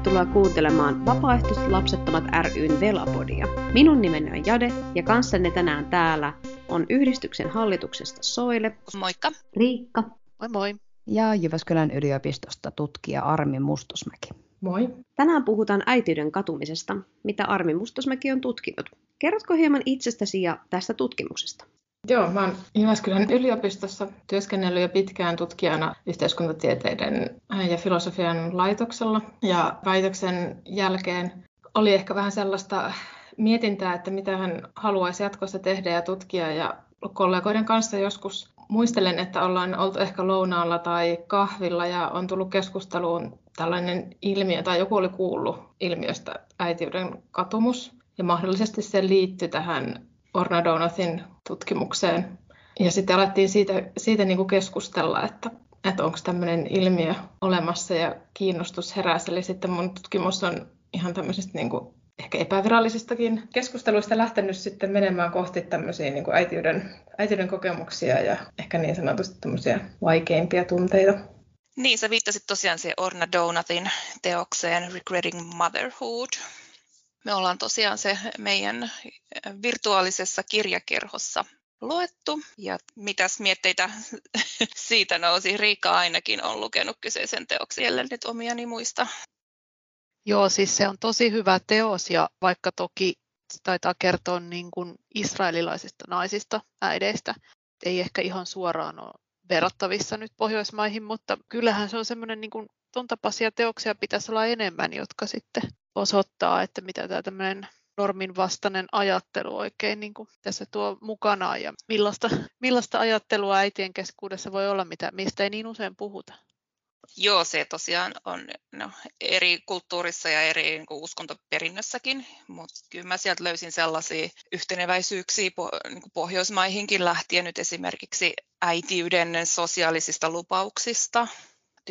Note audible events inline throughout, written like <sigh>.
Tervetuloa kuuntelemaan Vapaaehtoiset lapsettomat ryn Velapodia. Minun nimeni on Jade ja kanssanne tänään täällä on yhdistyksen hallituksesta Soile. Moikka. Riikka. Moi moi. Ja Jyväskylän yliopistosta tutkija Armi Mustosmäki. Moi. Tänään puhutaan äitiyden katumisesta, mitä Armi Mustosmäki on tutkinut. Kerrotko hieman itsestäsi ja tästä tutkimuksesta? Joo, mä oon Jyväskylän yliopistossa työskennellyt jo pitkään tutkijana yhteiskuntatieteiden ja filosofian laitoksella. Ja väitöksen jälkeen oli ehkä vähän sellaista mietintää, että mitä hän haluaisi jatkossa tehdä ja tutkia. Ja kollegoiden kanssa joskus muistelen, että ollaan oltu ehkä lounaalla tai kahvilla ja on tullut keskusteluun tällainen ilmiö, tai joku oli kuullut ilmiöstä äitiyden katumus. Ja mahdollisesti se liittyi tähän Orna Donathin tutkimukseen. Ja sitten alettiin siitä, siitä niin kuin keskustella, että, että onko tämmöinen ilmiö olemassa ja kiinnostus heräsi. Eli sitten mun tutkimus on ihan tämmöisistä niin kuin ehkä epävirallisistakin keskusteluista lähtenyt sitten menemään kohti tämmöisiä niin kuin äitiyden, äitiyden kokemuksia ja ehkä niin sanotusti tämmöisiä vaikeimpia tunteita. Niin, sä viittasit tosiaan siihen Orna Donathin teokseen Regretting Motherhood, me ollaan tosiaan se meidän virtuaalisessa kirjakerhossa luettu. Ja mitäs mietteitä <laughs> siitä nousi? Riikka ainakin on lukenut kyseisen teoksen, ellei nyt omiani muista. Joo, siis se on tosi hyvä teos ja vaikka toki taitaa kertoa niin kuin israelilaisista naisista, äideistä, ei ehkä ihan suoraan ole verrattavissa nyt Pohjoismaihin, mutta kyllähän se on semmoinen niin kuin ton tapaisia teoksia pitäisi olla enemmän, jotka sitten osoittaa, että mitä tämä tämmöinen normin vastainen ajattelu oikein niin kuin tässä tuo mukanaan ja millaista, <laughs> millaista ajattelua äitien keskuudessa voi olla, mitä, mistä ei niin usein puhuta. Joo, se tosiaan on no, eri kulttuurissa ja eri niin kuin uskontoperinnössäkin, mutta kyllä mä sieltä löysin sellaisia yhteneväisyyksiä po, niin kuin Pohjoismaihinkin lähtien nyt esimerkiksi äitiyden sosiaalisista lupauksista,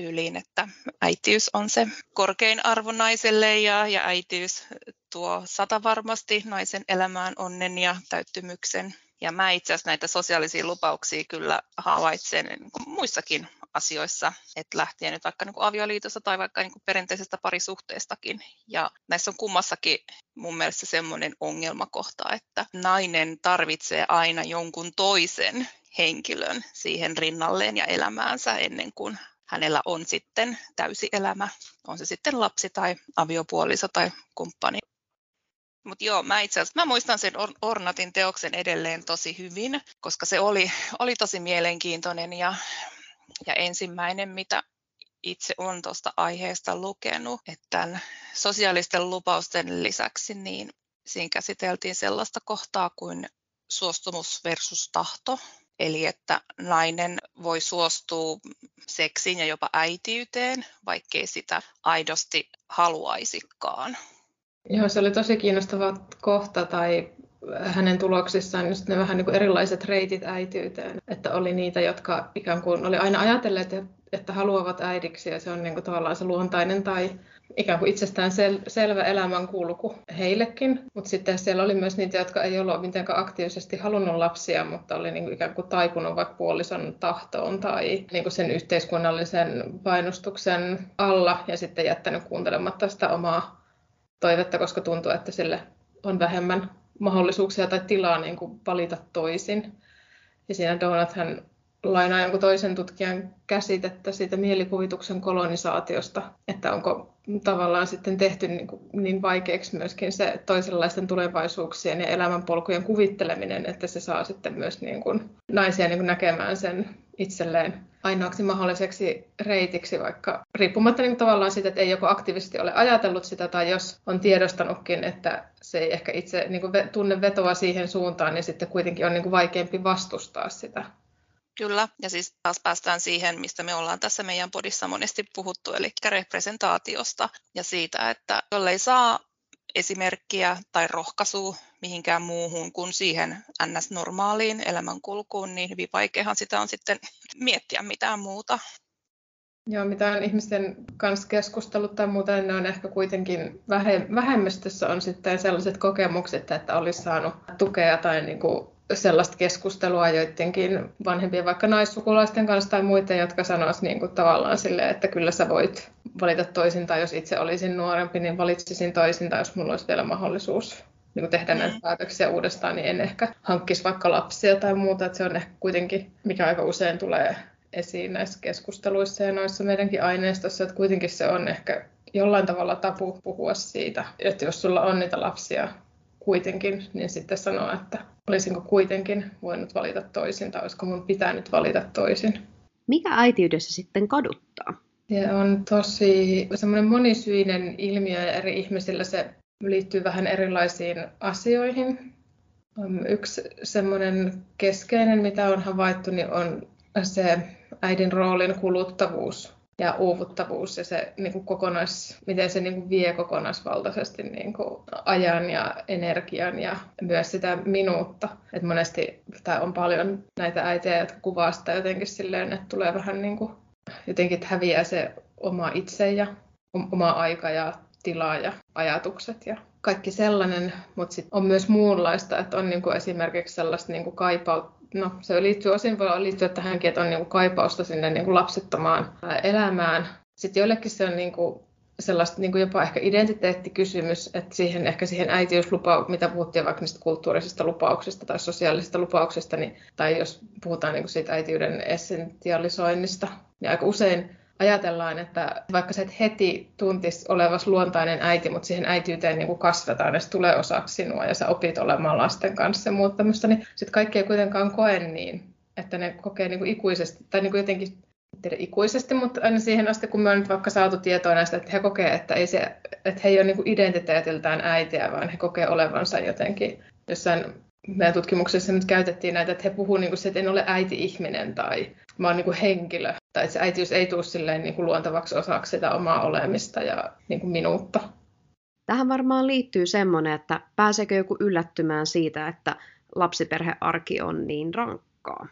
tyyliin, että äitiys on se korkein arvo naiselle ja, ja äitiys tuo sata varmasti naisen elämään onnen ja täyttymyksen. Ja mä itse asiassa näitä sosiaalisia lupauksia kyllä havaitsen niin kuin muissakin asioissa, että lähtien nyt vaikka niin kuin avioliitosta tai vaikka niin kuin perinteisestä parisuhteestakin. Ja näissä on kummassakin mun mielestä semmoinen ongelmakohta, että nainen tarvitsee aina jonkun toisen henkilön siihen rinnalleen ja elämäänsä ennen kuin hänellä on sitten täysi elämä, on se sitten lapsi tai aviopuoliso tai kumppani. Mutta joo, mä itse asiassa, mä muistan sen Ornatin teoksen edelleen tosi hyvin, koska se oli, oli tosi mielenkiintoinen ja, ja ensimmäinen, mitä itse on tuosta aiheesta lukenut, että tämän sosiaalisten lupausten lisäksi niin siinä käsiteltiin sellaista kohtaa kuin suostumus versus tahto, Eli että nainen voi suostua seksiin ja jopa äitiyteen, vaikkei sitä aidosti haluaisikaan. Joo, se oli tosi kiinnostava kohta tai hänen tuloksissaan just ne vähän niin kuin erilaiset reitit äitiyteen. Että oli niitä, jotka ikään kuin oli aina ajatelleet, että haluavat äidiksi ja se on niin kuin tavallaan se luontainen tai ikään kuin itsestään sel- selvä elämänkulku heillekin, mutta sitten siellä oli myös niitä, jotka ei ollut mitenkään aktiivisesti halunnut lapsia, mutta oli niin kuin ikään kuin taipunut vaikka puolison tahtoon tai niin kuin sen yhteiskunnallisen painostuksen alla ja sitten jättänyt kuuntelematta sitä omaa toivetta, koska tuntuu, että sille on vähemmän mahdollisuuksia tai tilaa niin kuin valita toisin. Ja siinä Donut hän lainaa jonkun toisen tutkijan käsitettä siitä mielikuvituksen kolonisaatiosta, että onko tavallaan sitten tehty niin, kuin niin vaikeaksi myöskin se toisenlaisten tulevaisuuksien ja elämänpolkujen kuvitteleminen, että se saa sitten myös niin kuin naisia niin kuin näkemään sen itselleen ainoaksi mahdolliseksi reitiksi, vaikka riippumatta niin tavallaan siitä, että ei joko aktiivisesti ole ajatellut sitä tai jos on tiedostanutkin, että se ei ehkä itse niin kuin tunne vetoa siihen suuntaan, niin sitten kuitenkin on niin kuin vaikeampi vastustaa sitä Kyllä, ja siis taas päästään siihen, mistä me ollaan tässä meidän podissa monesti puhuttu, eli representaatiosta ja siitä, että jollei saa esimerkkiä tai rohkaisua mihinkään muuhun kuin siihen ns-normaaliin elämänkulkuun, niin hyvin vaikeahan sitä on sitten miettiä mitään muuta. Joo, mitä on ihmisten kanssa keskustellut tai muuten, ne on ehkä kuitenkin vähemmistössä on sitten sellaiset kokemukset, että olisi saanut tukea tai niin kuin sellaista keskustelua joidenkin vanhempien vaikka naissukulaisten kanssa tai muiden, jotka sanoisivat niin kuin tavallaan silleen, että kyllä sä voit valita toisin, tai jos itse olisin nuorempi, niin valitsisin toisin, tai jos mulla olisi vielä mahdollisuus niin kuin tehdä näitä päätöksiä uudestaan, niin en ehkä hankkisi vaikka lapsia tai muuta. Että se on ehkä kuitenkin, mikä aika usein tulee esiin näissä keskusteluissa ja noissa meidänkin aineistossa, että kuitenkin se on ehkä jollain tavalla tapu puhua siitä, että jos sulla on niitä lapsia kuitenkin, niin sitten sanoa, että olisinko kuitenkin voinut valita toisin tai olisiko mun pitänyt valita toisin. Mikä äitiydessä sitten kaduttaa? Se on tosi semmoinen monisyinen ilmiö ja eri ihmisillä se liittyy vähän erilaisiin asioihin. Yksi semmoinen keskeinen, mitä on havaittu, niin on se äidin roolin kuluttavuus ja uuvuttavuus ja se niin kuin kokonais, miten se niin kuin vie kokonaisvaltaisesti niin kuin ajan ja energian ja myös sitä minuutta. Et monesti tämä on paljon näitä äitejä, jotka kuvaa sitä jotenkin silleen, että tulee vähän niin kuin, jotenkin, että häviää se oma itse ja oma aika ja tila ja ajatukset ja kaikki sellainen, mutta sitten on myös muunlaista, että on niin kuin esimerkiksi sellaista niin kuin kaipautta no se liittyy osin voi liittyä tähänkin, että on niin kuin kaipausta sinne niin kuin lapsettomaan elämään. Sitten joillekin se on niin kuin sellaista niin kuin jopa ehkä identiteettikysymys, että siihen, ehkä siihen äitiyslupa, mitä puhuttiin vaikka niistä kulttuurisista lupauksista tai sosiaalisista lupauksista, niin, tai jos puhutaan niin kuin siitä äitiyden essentialisoinnista, niin aika usein ajatellaan, että vaikka sä et heti tuntis olevas luontainen äiti, mutta siihen äitiyteen niin kuin kasvetaan ja se tulee osaksi sinua ja sä opit olemaan lasten kanssa ja muuta tämmöistä, niin sitten kaikki ei kuitenkaan koe niin, että ne kokee niin kuin ikuisesti tai niin kuin jotenkin tiedä ikuisesti, mutta aina siihen asti, kun me on nyt vaikka saatu tietoa näistä, että he kokee, että, ei se, että he ei ole niin identiteetiltään äitiä, vaan he kokee olevansa jotenkin jossain meidän tutkimuksessa nyt käytettiin näitä, että he puhuvat niin kuin se, että en ole äiti-ihminen tai mä oon niin kuin henkilö. Tai että se äitiys ei tule silleen niin kuin luontavaksi osaksi sitä omaa olemista ja niin kuin minuutta. Tähän varmaan liittyy semmoinen, että pääseekö joku yllättymään siitä, että lapsiperhearki on niin rankkaa?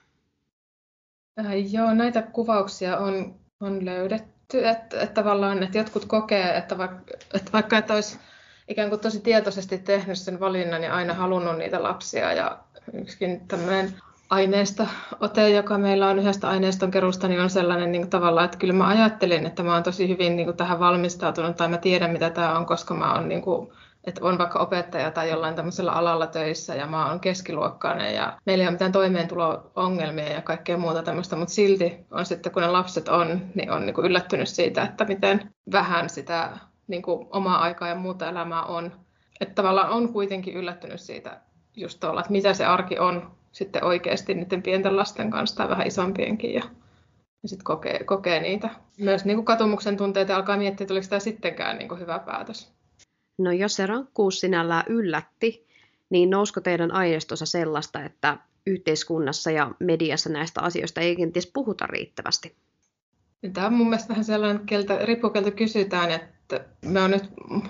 Äh, joo, näitä kuvauksia on, on löydetty, että, että tavallaan että jotkut kokee, että vaikka, että vaikka että olisi ikään kuin tosi tietoisesti tehnyt sen valinnan ja aina halunnut niitä lapsia ja yksikin tämmöinen aineisto ote, joka meillä on yhdestä aineiston kerusta, niin on sellainen niin kuin tavallaan, että kyllä mä ajattelin, että mä oon tosi hyvin niin kuin tähän valmistautunut tai mä tiedän mitä tämä on, koska mä oon niin kuin, että on vaikka opettaja tai jollain tämmöisellä alalla töissä ja mä oon keskiluokkainen ja meillä ei ole mitään toimeentulo-ongelmia ja kaikkea muuta tämmöistä, mutta silti on sitten kun ne lapset on, niin on niin kuin yllättynyt siitä, että miten vähän sitä niin kuin omaa aikaa ja muuta elämää on. Että tavallaan on kuitenkin yllättynyt siitä just tuolla, että mitä se arki on sitten oikeasti niiden pienten lasten kanssa tai vähän isompienkin ja, ja sitten kokee, kokee niitä. Myös niin kuin katumuksen tunteita alkaa miettiä, että oliko tämä sittenkään niin kuin hyvä päätös. No jos se rankkuus sinällään yllätti, niin nousko teidän aineistossa sellaista, että yhteiskunnassa ja mediassa näistä asioista ei kenties puhuta riittävästi? Tämä on mun mielestä vähän sellainen, keltä, riippukelta kysytään, että me on nyt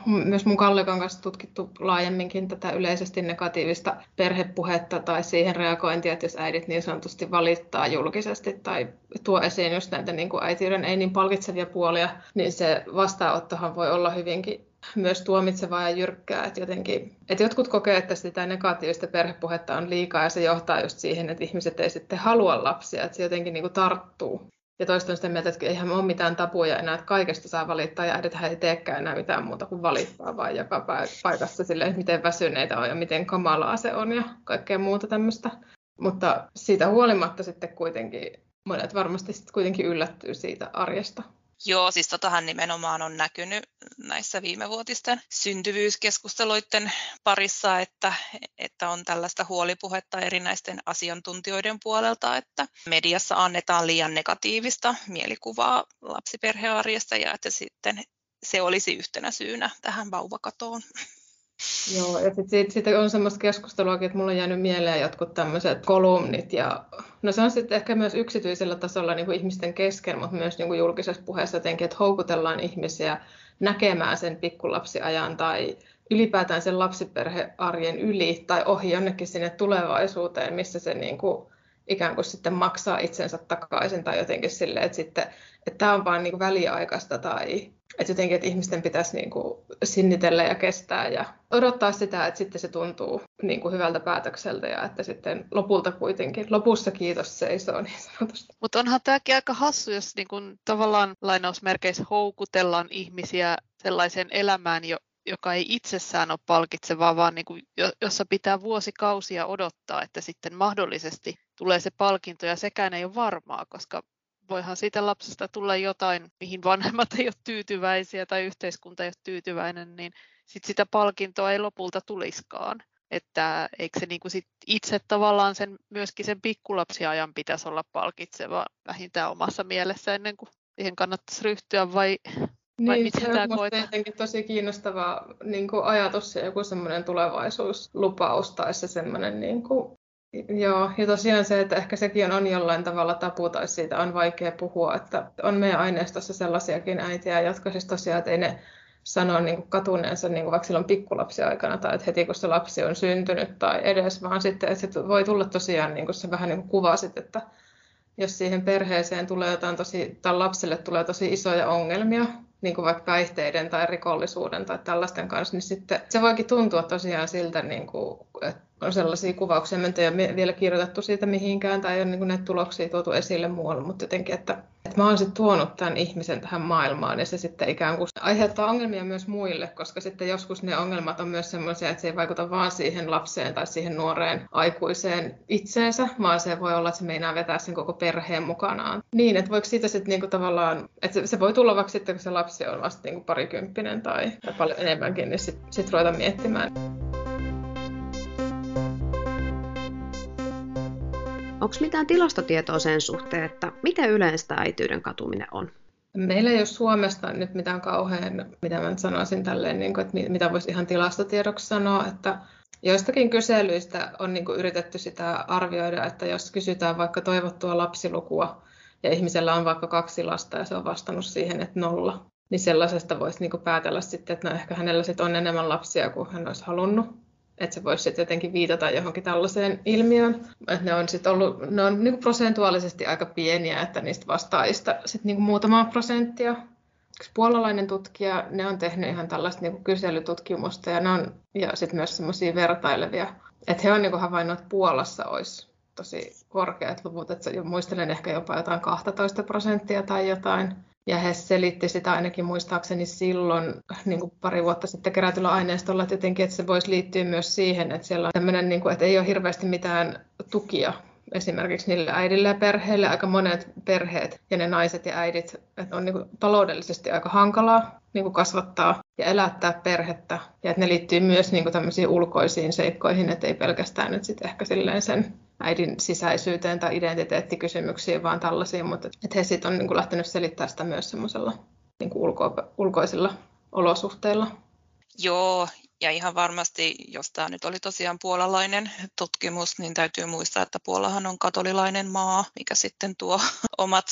myös mun kollegan kanssa tutkittu laajemminkin tätä yleisesti negatiivista perhepuhetta tai siihen reagointia, että jos äidit niin sanotusti valittaa julkisesti tai tuo esiin just näitä niin kuin äitiyden ei niin palkitsevia puolia, niin se vastaanottohan voi olla hyvinkin myös tuomitsevaa ja jyrkkää. Että, jotenkin, että jotkut kokee, että sitä negatiivista perhepuhetta on liikaa ja se johtaa just siihen, että ihmiset ei sitten halua lapsia, että se jotenkin niin kuin tarttuu. Ja toista on sitä mieltä, että eihän ole mitään tapuja enää, että kaikesta saa valittaa ja äidithän ei teekään enää mitään muuta kuin valittaa vaan joka paikassa silleen, miten väsyneitä on ja miten kamalaa se on ja kaikkea muuta tämmöistä. Mutta siitä huolimatta sitten kuitenkin monet varmasti sitten kuitenkin yllättyy siitä arjesta. Joo, siis totahan nimenomaan on näkynyt näissä viimevuotisten syntyvyyskeskusteluiden parissa, että, että on tällaista huolipuhetta erinäisten asiantuntijoiden puolelta, että mediassa annetaan liian negatiivista mielikuvaa lapsiperhearjesta ja että sitten se olisi yhtenä syynä tähän vauvakatoon. Joo, ja sitten sit, sit on semmoista keskustelua, että mulla on jäänyt mieleen jotkut tämmöiset kolumnit, ja no se on sitten ehkä myös yksityisellä tasolla niin kuin ihmisten kesken, mutta myös niin kuin julkisessa puheessa jotenkin, että houkutellaan ihmisiä näkemään sen pikkulapsiajan tai ylipäätään sen lapsiperhearjen yli tai ohi jonnekin sinne tulevaisuuteen, missä se niin kuin ikään kuin sitten maksaa itsensä takaisin tai jotenkin silleen, että, sitten, että tämä on vain niin väliaikaista tai että jotenkin, että ihmisten pitäisi niin kuin sinnitellä ja kestää ja odottaa sitä, että sitten se tuntuu niin kuin hyvältä päätökseltä ja että sitten lopulta kuitenkin, lopussa kiitos seisoo niin sanotusti. Mutta onhan tämäkin aika hassu, jos niin kuin tavallaan lainausmerkeissä houkutellaan ihmisiä sellaiseen elämään, jo, joka ei itsessään ole palkitsevaa, vaan niin kuin, jossa pitää vuosikausia odottaa, että sitten mahdollisesti tulee se palkinto ja sekään ei ole varmaa, koska voihan siitä lapsesta tulla jotain, mihin vanhemmat ei ole tyytyväisiä tai yhteiskunta ei ole tyytyväinen, niin sit sitä palkintoa ei lopulta tuliskaan. Että eikö se niin kuin sit itse tavallaan sen, myöskin sen pikkulapsiajan pitäisi olla palkitseva vähintään omassa mielessä ennen kuin siihen kannattaisi ryhtyä vai, vai niin, miten se tämä on tietenkin tosi kiinnostava niin kuin ajatus ja joku semmoinen tulevaisuuslupaus tai se semmoinen niin kuin Joo, ja tosiaan se, että ehkä sekin on jollain tavalla tapu tai siitä on vaikea puhua, että on meidän aineistossa sellaisiakin äitiä, jotka siis tosiaan, että ei ne sano niin kuin katuneensa niin kuin vaikka silloin pikkulapsiaikana tai että heti kun se lapsi on syntynyt tai edes, vaan sitten, että se voi tulla tosiaan niin kuin se vähän niin kuin kuvasit, että jos siihen perheeseen tulee jotain tosi, tai lapselle tulee tosi isoja ongelmia, niin kuin vaikka päihteiden tai rikollisuuden tai tällaisten kanssa, niin sitten se voikin tuntua tosiaan siltä, niin kuin, että on sellaisia kuvauksia, mä ei ole vielä kirjoitettu siitä mihinkään tai ei ole niin näitä tuloksia tuotu esille muualla, mutta jotenkin, että, että mä oon sitten tuonut tämän ihmisen tähän maailmaan ja se sitten ikään kuin aiheuttaa ongelmia myös muille, koska sitten joskus ne ongelmat on myös sellaisia, että se ei vaikuta vaan siihen lapseen tai siihen nuoreen aikuiseen itseensä, vaan se voi olla, että se meinaa vetää sen koko perheen mukanaan. Niin, että voiko siitä sitten niinku tavallaan, että se, se voi tulla vaikka sitten, kun se lapsi on vasta niinku parikymppinen tai, tai paljon enemmänkin, niin sitten sit ruveta miettimään. Onko mitään tilastotietoa sen suhteen, että miten yleensä äityyden katuminen on? Meillä ei ole Suomesta nyt mitään kauhean, mitä mä nyt sanoisin tälleen, niin kuin, että mitä voisi ihan tilastotiedoksi sanoa, että joistakin kyselyistä on niin kuin yritetty sitä arvioida, että jos kysytään vaikka toivottua lapsilukua ja ihmisellä on vaikka kaksi lasta ja se on vastannut siihen, että nolla, niin sellaisesta voisi niin kuin päätellä sitten, että no ehkä hänellä sit on enemmän lapsia kuin hän olisi halunnut että se voisi sitten jotenkin viitata johonkin tällaiseen ilmiöön. Että ne on sitten ollut, ne on niinku prosentuaalisesti aika pieniä, että niistä vastaajista sitten niinku muutama prosenttia. Puolalainen tutkija, ne on tehnyt ihan tällaista niinku kyselytutkimusta ja ne on ja sitten myös semmoisia vertailevia. Että he on niinku havainnut, että Puolassa olisi tosi korkeat luvut, että muistelen ehkä jopa jotain 12 prosenttia tai jotain. Ja he selitti sitä ainakin muistaakseni silloin niin kuin pari vuotta sitten kerätyllä aineistolla, että jotenkin että se voisi liittyä myös siihen, että siellä on tämmöinen, niin kuin, että ei ole hirveästi mitään tukia esimerkiksi niille äidille ja perheille. Aika monet perheet ja ne naiset ja äidit, että on niin kuin taloudellisesti aika hankalaa niin kuin kasvattaa ja elättää perhettä. Ja että ne liittyy myös niin kuin tämmöisiin ulkoisiin seikkoihin, että ei pelkästään nyt sitten ehkä silleen sen äidin sisäisyyteen tai identiteettikysymyksiin, vaan tällaisiin, mutta että he sitten on niin kuin lähtenyt selittämään sitä myös semmoisella niin kuin ulko- ulkoisilla olosuhteilla. Joo, ja ihan varmasti, jos tämä nyt oli tosiaan puolalainen tutkimus, niin täytyy muistaa, että Puolahan on katolilainen maa, mikä sitten tuo <laughs> omat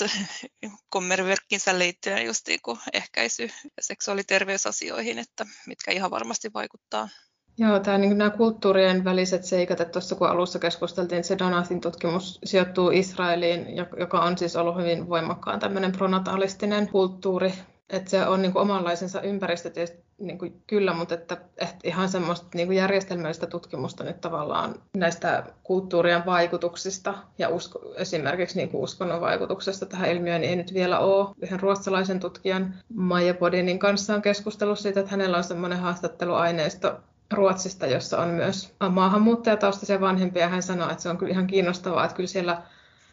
<laughs> kommerverkkinsä liittyen just niin kuin ehkäisy- ja seksuaaliterveysasioihin, että mitkä ihan varmasti vaikuttaa Joo, tämä, niin nämä kulttuurien väliset seikat, että tuossa kun alussa keskusteltiin, se Donatin tutkimus sijoittuu Israeliin, joka on siis ollut hyvin voimakkaan tämmöinen pronatalistinen kulttuuri, että se on niin kuin omanlaisensa ympäristö tietysti niin kuin kyllä, mutta että, että ihan semmoista niin kuin järjestelmällistä tutkimusta nyt tavallaan näistä kulttuurien vaikutuksista ja usko, esimerkiksi niin kuin uskonnon vaikutuksesta tähän ilmiöön niin ei nyt vielä ole. Yhden ruotsalaisen tutkijan Maija Bodinin kanssa on keskustellut siitä, että hänellä on semmoinen haastatteluaineisto Ruotsista, jossa on myös maahanmuuttajataustaisia vanhempia. Hän sanoi, että se on kyllä ihan kiinnostavaa, että kyllä siellä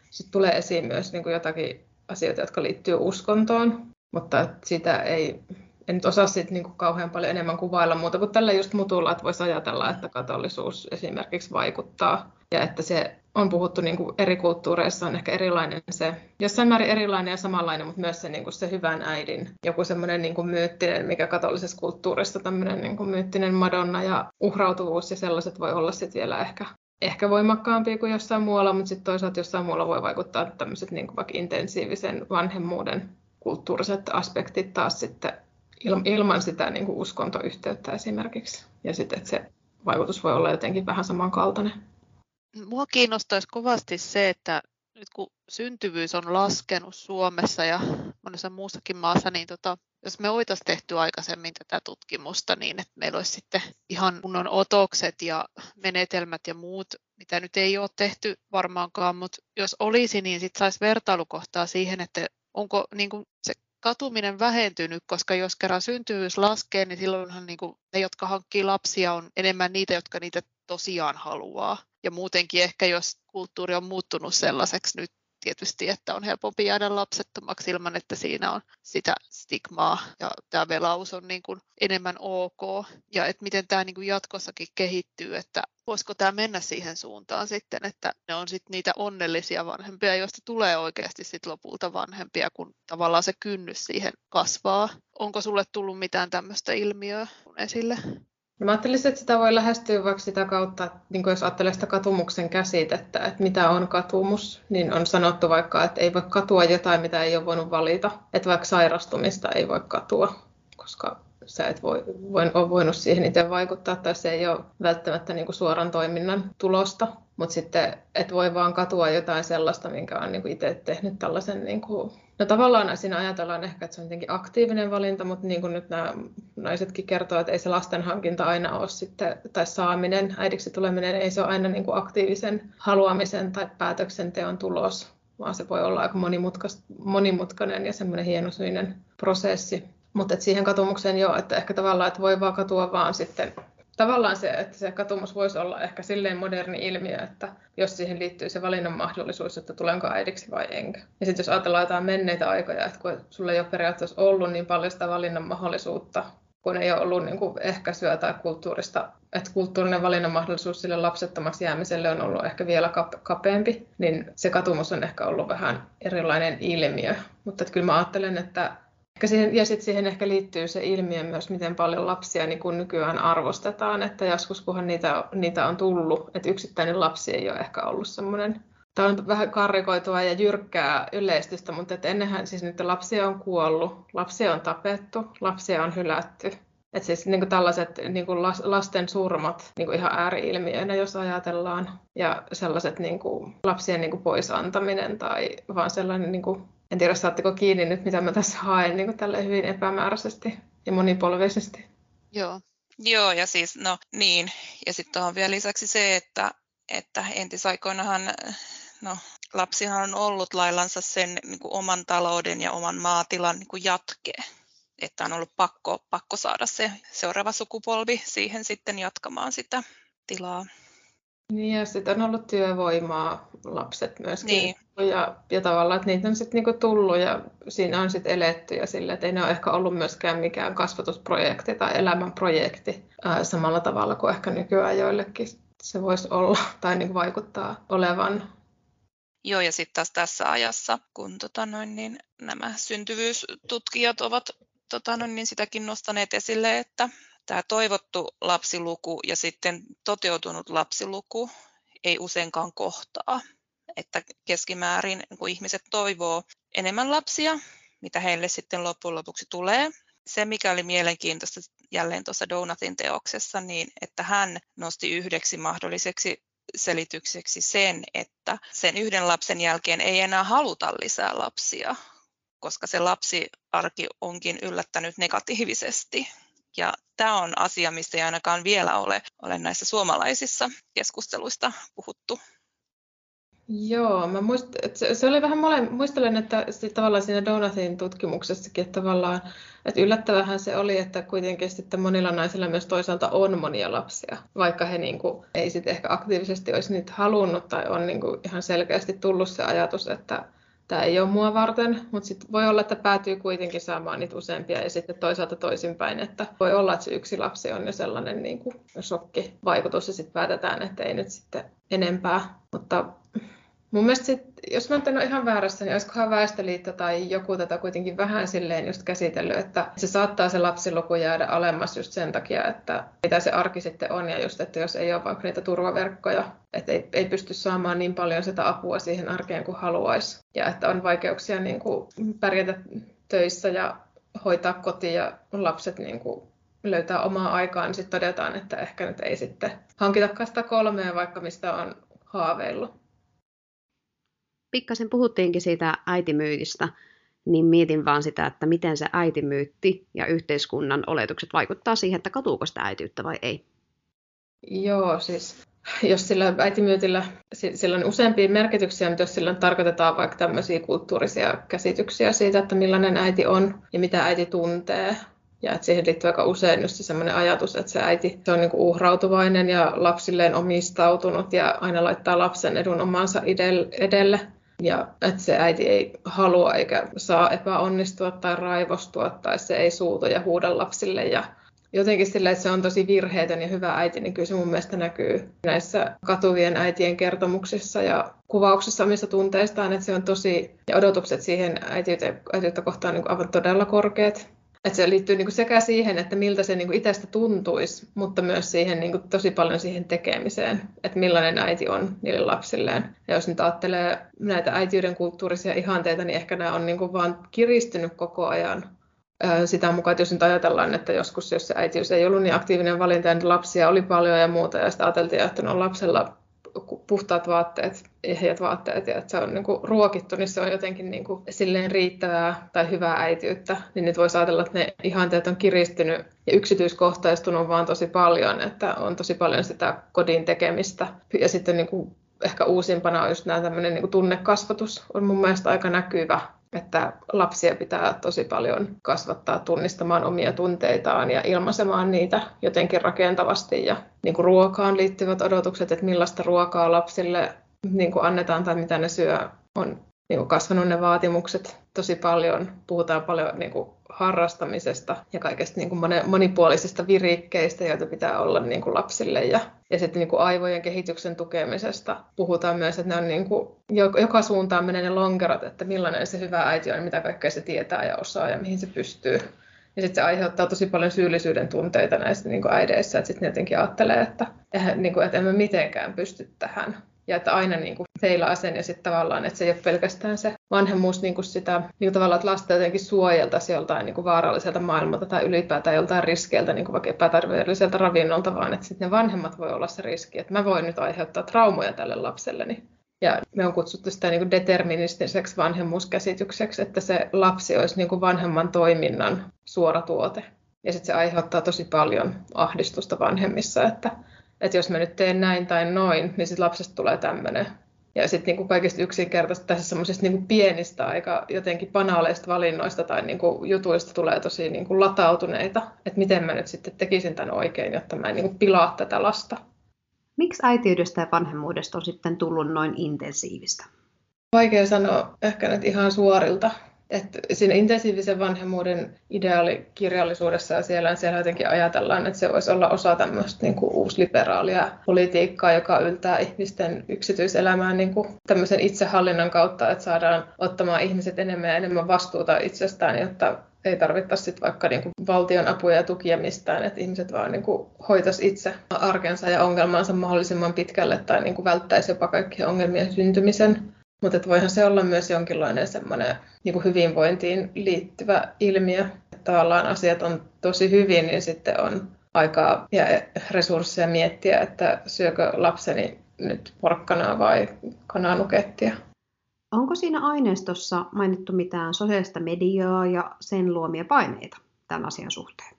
sit tulee esiin myös niin kuin jotakin asioita, jotka liittyy uskontoon, mutta sitä ei, en nyt osaa siitä niin kuin kauhean paljon enemmän kuvailla muuta kuin tällä just mutulla, että voisi ajatella, että katolisuus esimerkiksi vaikuttaa ja että se on puhuttu niin kuin eri kulttuureissa on ehkä erilainen se, jossain määrin erilainen ja samanlainen, mutta myös se, niin kuin se hyvän äidin, joku semmoinen niin myyttinen, mikä katolisessa kulttuurissa tämmöinen niin kuin myyttinen madonna ja uhrautuvuus ja sellaiset voi olla sitten vielä ehkä, ehkä voimakkaampia kuin jossain muualla, mutta sitten toisaalta jossain muualla voi vaikuttaa tämmöiset niin kuin vaikka intensiivisen vanhemmuuden kulttuuriset aspektit taas sitten ilman sitä niin kuin uskontoyhteyttä esimerkiksi. Ja sitten, että se vaikutus voi olla jotenkin vähän samankaltainen. Mua kiinnostaisi kovasti se, että nyt kun syntyvyys on laskenut Suomessa ja monessa muussakin maassa, niin tota, jos me oltaisiin tehty aikaisemmin tätä tutkimusta niin, että meillä olisi sitten ihan kunnon otokset ja menetelmät ja muut, mitä nyt ei ole tehty varmaankaan, mutta jos olisi, niin sitten saisi vertailukohtaa siihen, että onko niin kuin se katuminen vähentynyt, koska jos kerran syntyvyys laskee, niin silloinhan niin kuin ne, jotka hankkii lapsia, on enemmän niitä, jotka niitä tosiaan haluaa. Ja muutenkin ehkä, jos kulttuuri on muuttunut sellaiseksi nyt tietysti, että on helpompi jäädä lapsettomaksi ilman, että siinä on sitä stigmaa ja tämä velaus on niin kuin enemmän ok ja että miten tämä niin kuin jatkossakin kehittyy, että voisiko tämä mennä siihen suuntaan sitten, että ne on sitten niitä onnellisia vanhempia, joista tulee oikeasti sitten lopulta vanhempia, kun tavallaan se kynnys siihen kasvaa. Onko sulle tullut mitään tämmöistä ilmiöä esille? Mä ajattelisin, että sitä voi lähestyä vaikka sitä kautta, että niin jos ajattelee sitä katumuksen käsitettä, että mitä on katumus, niin on sanottu vaikka, että ei voi katua jotain, mitä ei ole voinut valita. Että vaikka sairastumista ei voi katua, koska sä et voi, voi, ole voinut siihen itse vaikuttaa, tai se ei ole välttämättä niin kuin suoran toiminnan tulosta. Mutta sitten et voi vaan katua jotain sellaista, minkä on niin itse tehnyt tällaisen niin kuin No tavallaan siinä ajatellaan ehkä, että se on jotenkin aktiivinen valinta, mutta niin kuin nyt nämä naisetkin kertovat, että ei se lasten hankinta aina ole sitten, tai saaminen, äidiksi tuleminen, ei se ole aina niin kuin aktiivisen haluamisen tai päätöksenteon tulos, vaan se voi olla aika monimutkainen ja semmoinen hienosyinen prosessi. Mutta siihen katumukseen jo, että ehkä tavallaan, että voi vaan katua vaan sitten tavallaan se, että se katumus voisi olla ehkä silleen moderni ilmiö, että jos siihen liittyy se valinnan mahdollisuus, että tulenko äidiksi vai enkä. Ja sitten jos ajatellaan jotain menneitä aikoja, että kun sulla ei ole periaatteessa ollut niin paljon sitä valinnan mahdollisuutta, kun ei ole ollut niin kuin ehkäisyä tai kulttuurista, että kulttuurinen valinnan mahdollisuus sille lapsettomaksi jäämiselle on ollut ehkä vielä kapeampi, niin se katumus on ehkä ollut vähän erilainen ilmiö. Mutta että kyllä mä ajattelen, että Ehkä siihen, ja sitten siihen ehkä liittyy se ilmiö myös, miten paljon lapsia niin kun nykyään arvostetaan, että joskus kunhan niitä, niitä on tullut, että yksittäinen lapsi ei ole ehkä ollut semmoinen Tämä on vähän karrikoitua ja jyrkkää yleistystä, mutta että ennenhän siis niitä lapsia on kuollut, lapsia on tapettu, lapsia on hylätty. Että siis niin kuin tällaiset niin kuin lasten surmat niin kuin ihan ääriilmiöinä, jos ajatellaan, ja sellaiset niin kuin lapsien niin kuin tai vaan sellainen niin kuin en tiedä, saatteko kiinni nyt, mitä mä tässä haen niin tälle hyvin epämääräisesti ja monipolvisesti. Joo. Joo, ja siis no niin, ja sitten on vielä lisäksi se, että, että entisaikoinahan no, lapsihan on ollut laillansa sen niin kuin oman talouden ja oman maatilan niin kuin jatke. Että on ollut pakko, pakko saada se seuraava sukupolvi siihen sitten jatkamaan sitä tilaa. Niin ja sitten on ollut työvoimaa lapset myöskin. Niin. Ja, ja tavallaan, että niitä on sitten niinku tullut ja siinä on sitten eletty ja sille, että ei ne ole ehkä ollut myöskään mikään kasvatusprojekti tai elämänprojekti ää, samalla tavalla kuin ehkä nykyään joillekin se voisi olla <laughs> tai niinku vaikuttaa olevan. Joo, ja sitten taas tässä ajassa, kun tota noin, niin nämä syntyvyystutkijat ovat tota noin, niin sitäkin nostaneet esille, että tämä toivottu lapsiluku ja sitten toteutunut lapsiluku ei useinkaan kohtaa. Että keskimäärin kun ihmiset toivoo enemmän lapsia, mitä heille sitten loppujen lopuksi tulee. Se, mikä oli mielenkiintoista jälleen tuossa Donatin teoksessa, niin että hän nosti yhdeksi mahdolliseksi selitykseksi sen, että sen yhden lapsen jälkeen ei enää haluta lisää lapsia, koska se lapsiarki onkin yllättänyt negatiivisesti ja tämä on asia, mistä ei ainakaan vielä ole, ole näissä suomalaisissa keskusteluista puhuttu. Joo, mä muist, se, se, oli vähän mole, muistelen, että tavallaan siinä Donathin tutkimuksessakin, että tavallaan, että yllättävähän se oli, että kuitenkin sitten monilla naisilla myös toisaalta on monia lapsia, vaikka he niin kuin, ei sitten ehkä aktiivisesti olisi niitä halunnut tai on niin kuin ihan selkeästi tullut se ajatus, että tämä ei ole mua varten, mutta sitten voi olla, että päätyy kuitenkin saamaan niitä useampia ja sitten toisaalta toisinpäin, että voi olla, että se yksi lapsi on jo sellainen niin kuin shokkivaikutus ja sitten päätetään, että ei nyt sitten enempää, mutta Mun mielestä sit, jos mä en ole ihan väärässä, niin olisikohan Väestöliitto tai joku tätä kuitenkin vähän silleen just käsitellyt, että se saattaa se lapsiluku jäädä alemmas just sen takia, että mitä se arki sitten on ja just, että jos ei ole vaikka niitä turvaverkkoja, että ei, ei pysty saamaan niin paljon sitä apua siihen arkeen kuin haluaisi ja että on vaikeuksia niin kuin pärjätä töissä ja hoitaa kotia ja lapset niin kuin löytää omaa aikaa, niin sitten todetaan, että ehkä nyt ei sitten hankitakaan sitä kolmea, vaikka mistä on haaveillut pikkasen puhuttiinkin siitä äitimyytistä, niin mietin vaan sitä, että miten se äitimyytti ja yhteiskunnan oletukset vaikuttaa siihen, että katuuko sitä äitiyttä vai ei. Joo, siis jos sillä äitimyytillä, sillä on useampia merkityksiä, mutta jos sillä tarkoitetaan vaikka tämmöisiä kulttuurisia käsityksiä siitä, että millainen äiti on ja mitä äiti tuntee, ja että siihen liittyy aika usein just se sellainen ajatus, että se äiti se on niin uhrautuvainen ja lapsilleen omistautunut ja aina laittaa lapsen edun omansa edelle. Ja että se äiti ei halua eikä saa epäonnistua tai raivostua tai se ei suutu ja huuda lapsille ja jotenkin sillä, että se on tosi virheetön ja hyvä äiti, niin kyllä se mun mielestä näkyy näissä katuvien äitien kertomuksissa ja kuvauksissa omista tunteistaan, että se on tosi, ja odotukset siihen äitiyttä, äitiyttä kohtaan niin aivan todella korkeat. Että se liittyy niin kuin sekä siihen, että miltä se niin kuin itsestä tuntuisi, mutta myös siihen niin kuin tosi paljon siihen tekemiseen, että millainen äiti on niille lapsilleen. Ja jos nyt ajattelee näitä äitiyden kulttuurisia ihanteita, niin ehkä nämä on niin kuin vaan kiristynyt koko ajan sitä mukaan, että jos nyt ajatellaan, että joskus jos se äitiys ei ollut niin aktiivinen valinta, niin lapsia oli paljon ja muuta, ja sitten ajateltiin, että no lapsella puhtaat vaatteet, ehjät vaatteet ja että se on niin kuin ruokittu, niin se on jotenkin niin kuin silleen riittävää tai hyvää äitiyttä. Niin nyt voisi ajatella, että ne ihanteet on kiristynyt ja yksityiskohtaistunut vaan tosi paljon, että on tosi paljon sitä kodin tekemistä. Ja sitten niin kuin ehkä uusimpana on just nämä tämmöinen niin tunnekasvatus on mun mielestä aika näkyvä että lapsia pitää tosi paljon kasvattaa tunnistamaan omia tunteitaan ja ilmaisemaan niitä jotenkin rakentavasti. Ja niin kuin ruokaan liittyvät odotukset, että millaista ruokaa lapsille niin kuin annetaan tai mitä ne syö, on niin kuin kasvanut ne vaatimukset tosi paljon. Puhutaan paljon niin kuin harrastamisesta ja kaikesta niin kuin monipuolisista virikkeistä, joita pitää olla niin kuin lapsille. Ja, ja sitten niin kuin aivojen kehityksen tukemisesta puhutaan myös, että ne on niin kuin, joka suuntaan menee ne lonkerot, että millainen se hyvä äiti on, mitä kaikkea se tietää ja osaa ja mihin se pystyy. Ja sitten se aiheuttaa tosi paljon syyllisyyden tunteita näissä niin kuin äideissä, että sitten ne jotenkin ajattelee, että, niin kuin, että emme mitenkään pysty tähän ja että aina niin kuin feilaa sen ja sitten tavallaan, että se ei ole pelkästään se vanhemmuus niin kuin sitä, niin kuin tavallaan, että lasta jotenkin suojeltaisiin joltain niin kuin vaaralliselta maailmalta tai ylipäätään joltain riskeiltä, niin kuin vaikka epäterveelliseltä ravinnolta, vaan että sitten ne vanhemmat voi olla se riski, että mä voin nyt aiheuttaa traumoja tälle lapselleni. Ja me on kutsuttu sitä niin kuin deterministiseksi vanhemmuuskäsitykseksi, että se lapsi olisi niin kuin vanhemman toiminnan suora tuote. Ja sitten se aiheuttaa tosi paljon ahdistusta vanhemmissa, että että jos mä nyt teen näin tai noin, niin sitten lapsesta tulee tämmöinen. Ja sitten niin kaikista yksinkertaisista tässä semmoisista niin pienistä, aika jotenkin banaaleista valinnoista tai niin kuin jutuista tulee tosi niin kuin latautuneita, että miten mä nyt sitten tekisin tämän oikein, jotta mä en niin kuin pilaa tätä lasta. Miksi äitiydestä ja vanhemmuudesta on sitten tullut noin intensiivistä? Vaikea sanoa ehkä nyt ihan suorilta että siinä intensiivisen vanhemmuuden ideaalikirjallisuudessa ja siellä, siellä jotenkin ajatellaan, että se voisi olla osa tämmöistä niin kuin uusliberaalia politiikkaa, joka yltää ihmisten yksityiselämään niin kuin tämmöisen itsehallinnan kautta, että saadaan ottamaan ihmiset enemmän ja enemmän vastuuta itsestään, jotta ei tarvittaisi sit vaikka niin kuin valtion apuja ja tukia mistään, että ihmiset vaan niin kuin hoitaisi itse arkensa ja ongelmansa mahdollisimman pitkälle tai niin kuin välttäisi jopa kaikkien ongelmien syntymisen. Mutta voihan se olla myös jonkinlainen semmoinen niin kuin hyvinvointiin liittyvä ilmiö. Että tavallaan asiat on tosi hyvin, niin sitten on aikaa ja resursseja miettiä, että syökö lapseni nyt porkkanaa vai kananukettia. Onko siinä aineistossa mainittu mitään sosiaalista mediaa ja sen luomia paineita tämän asian suhteen?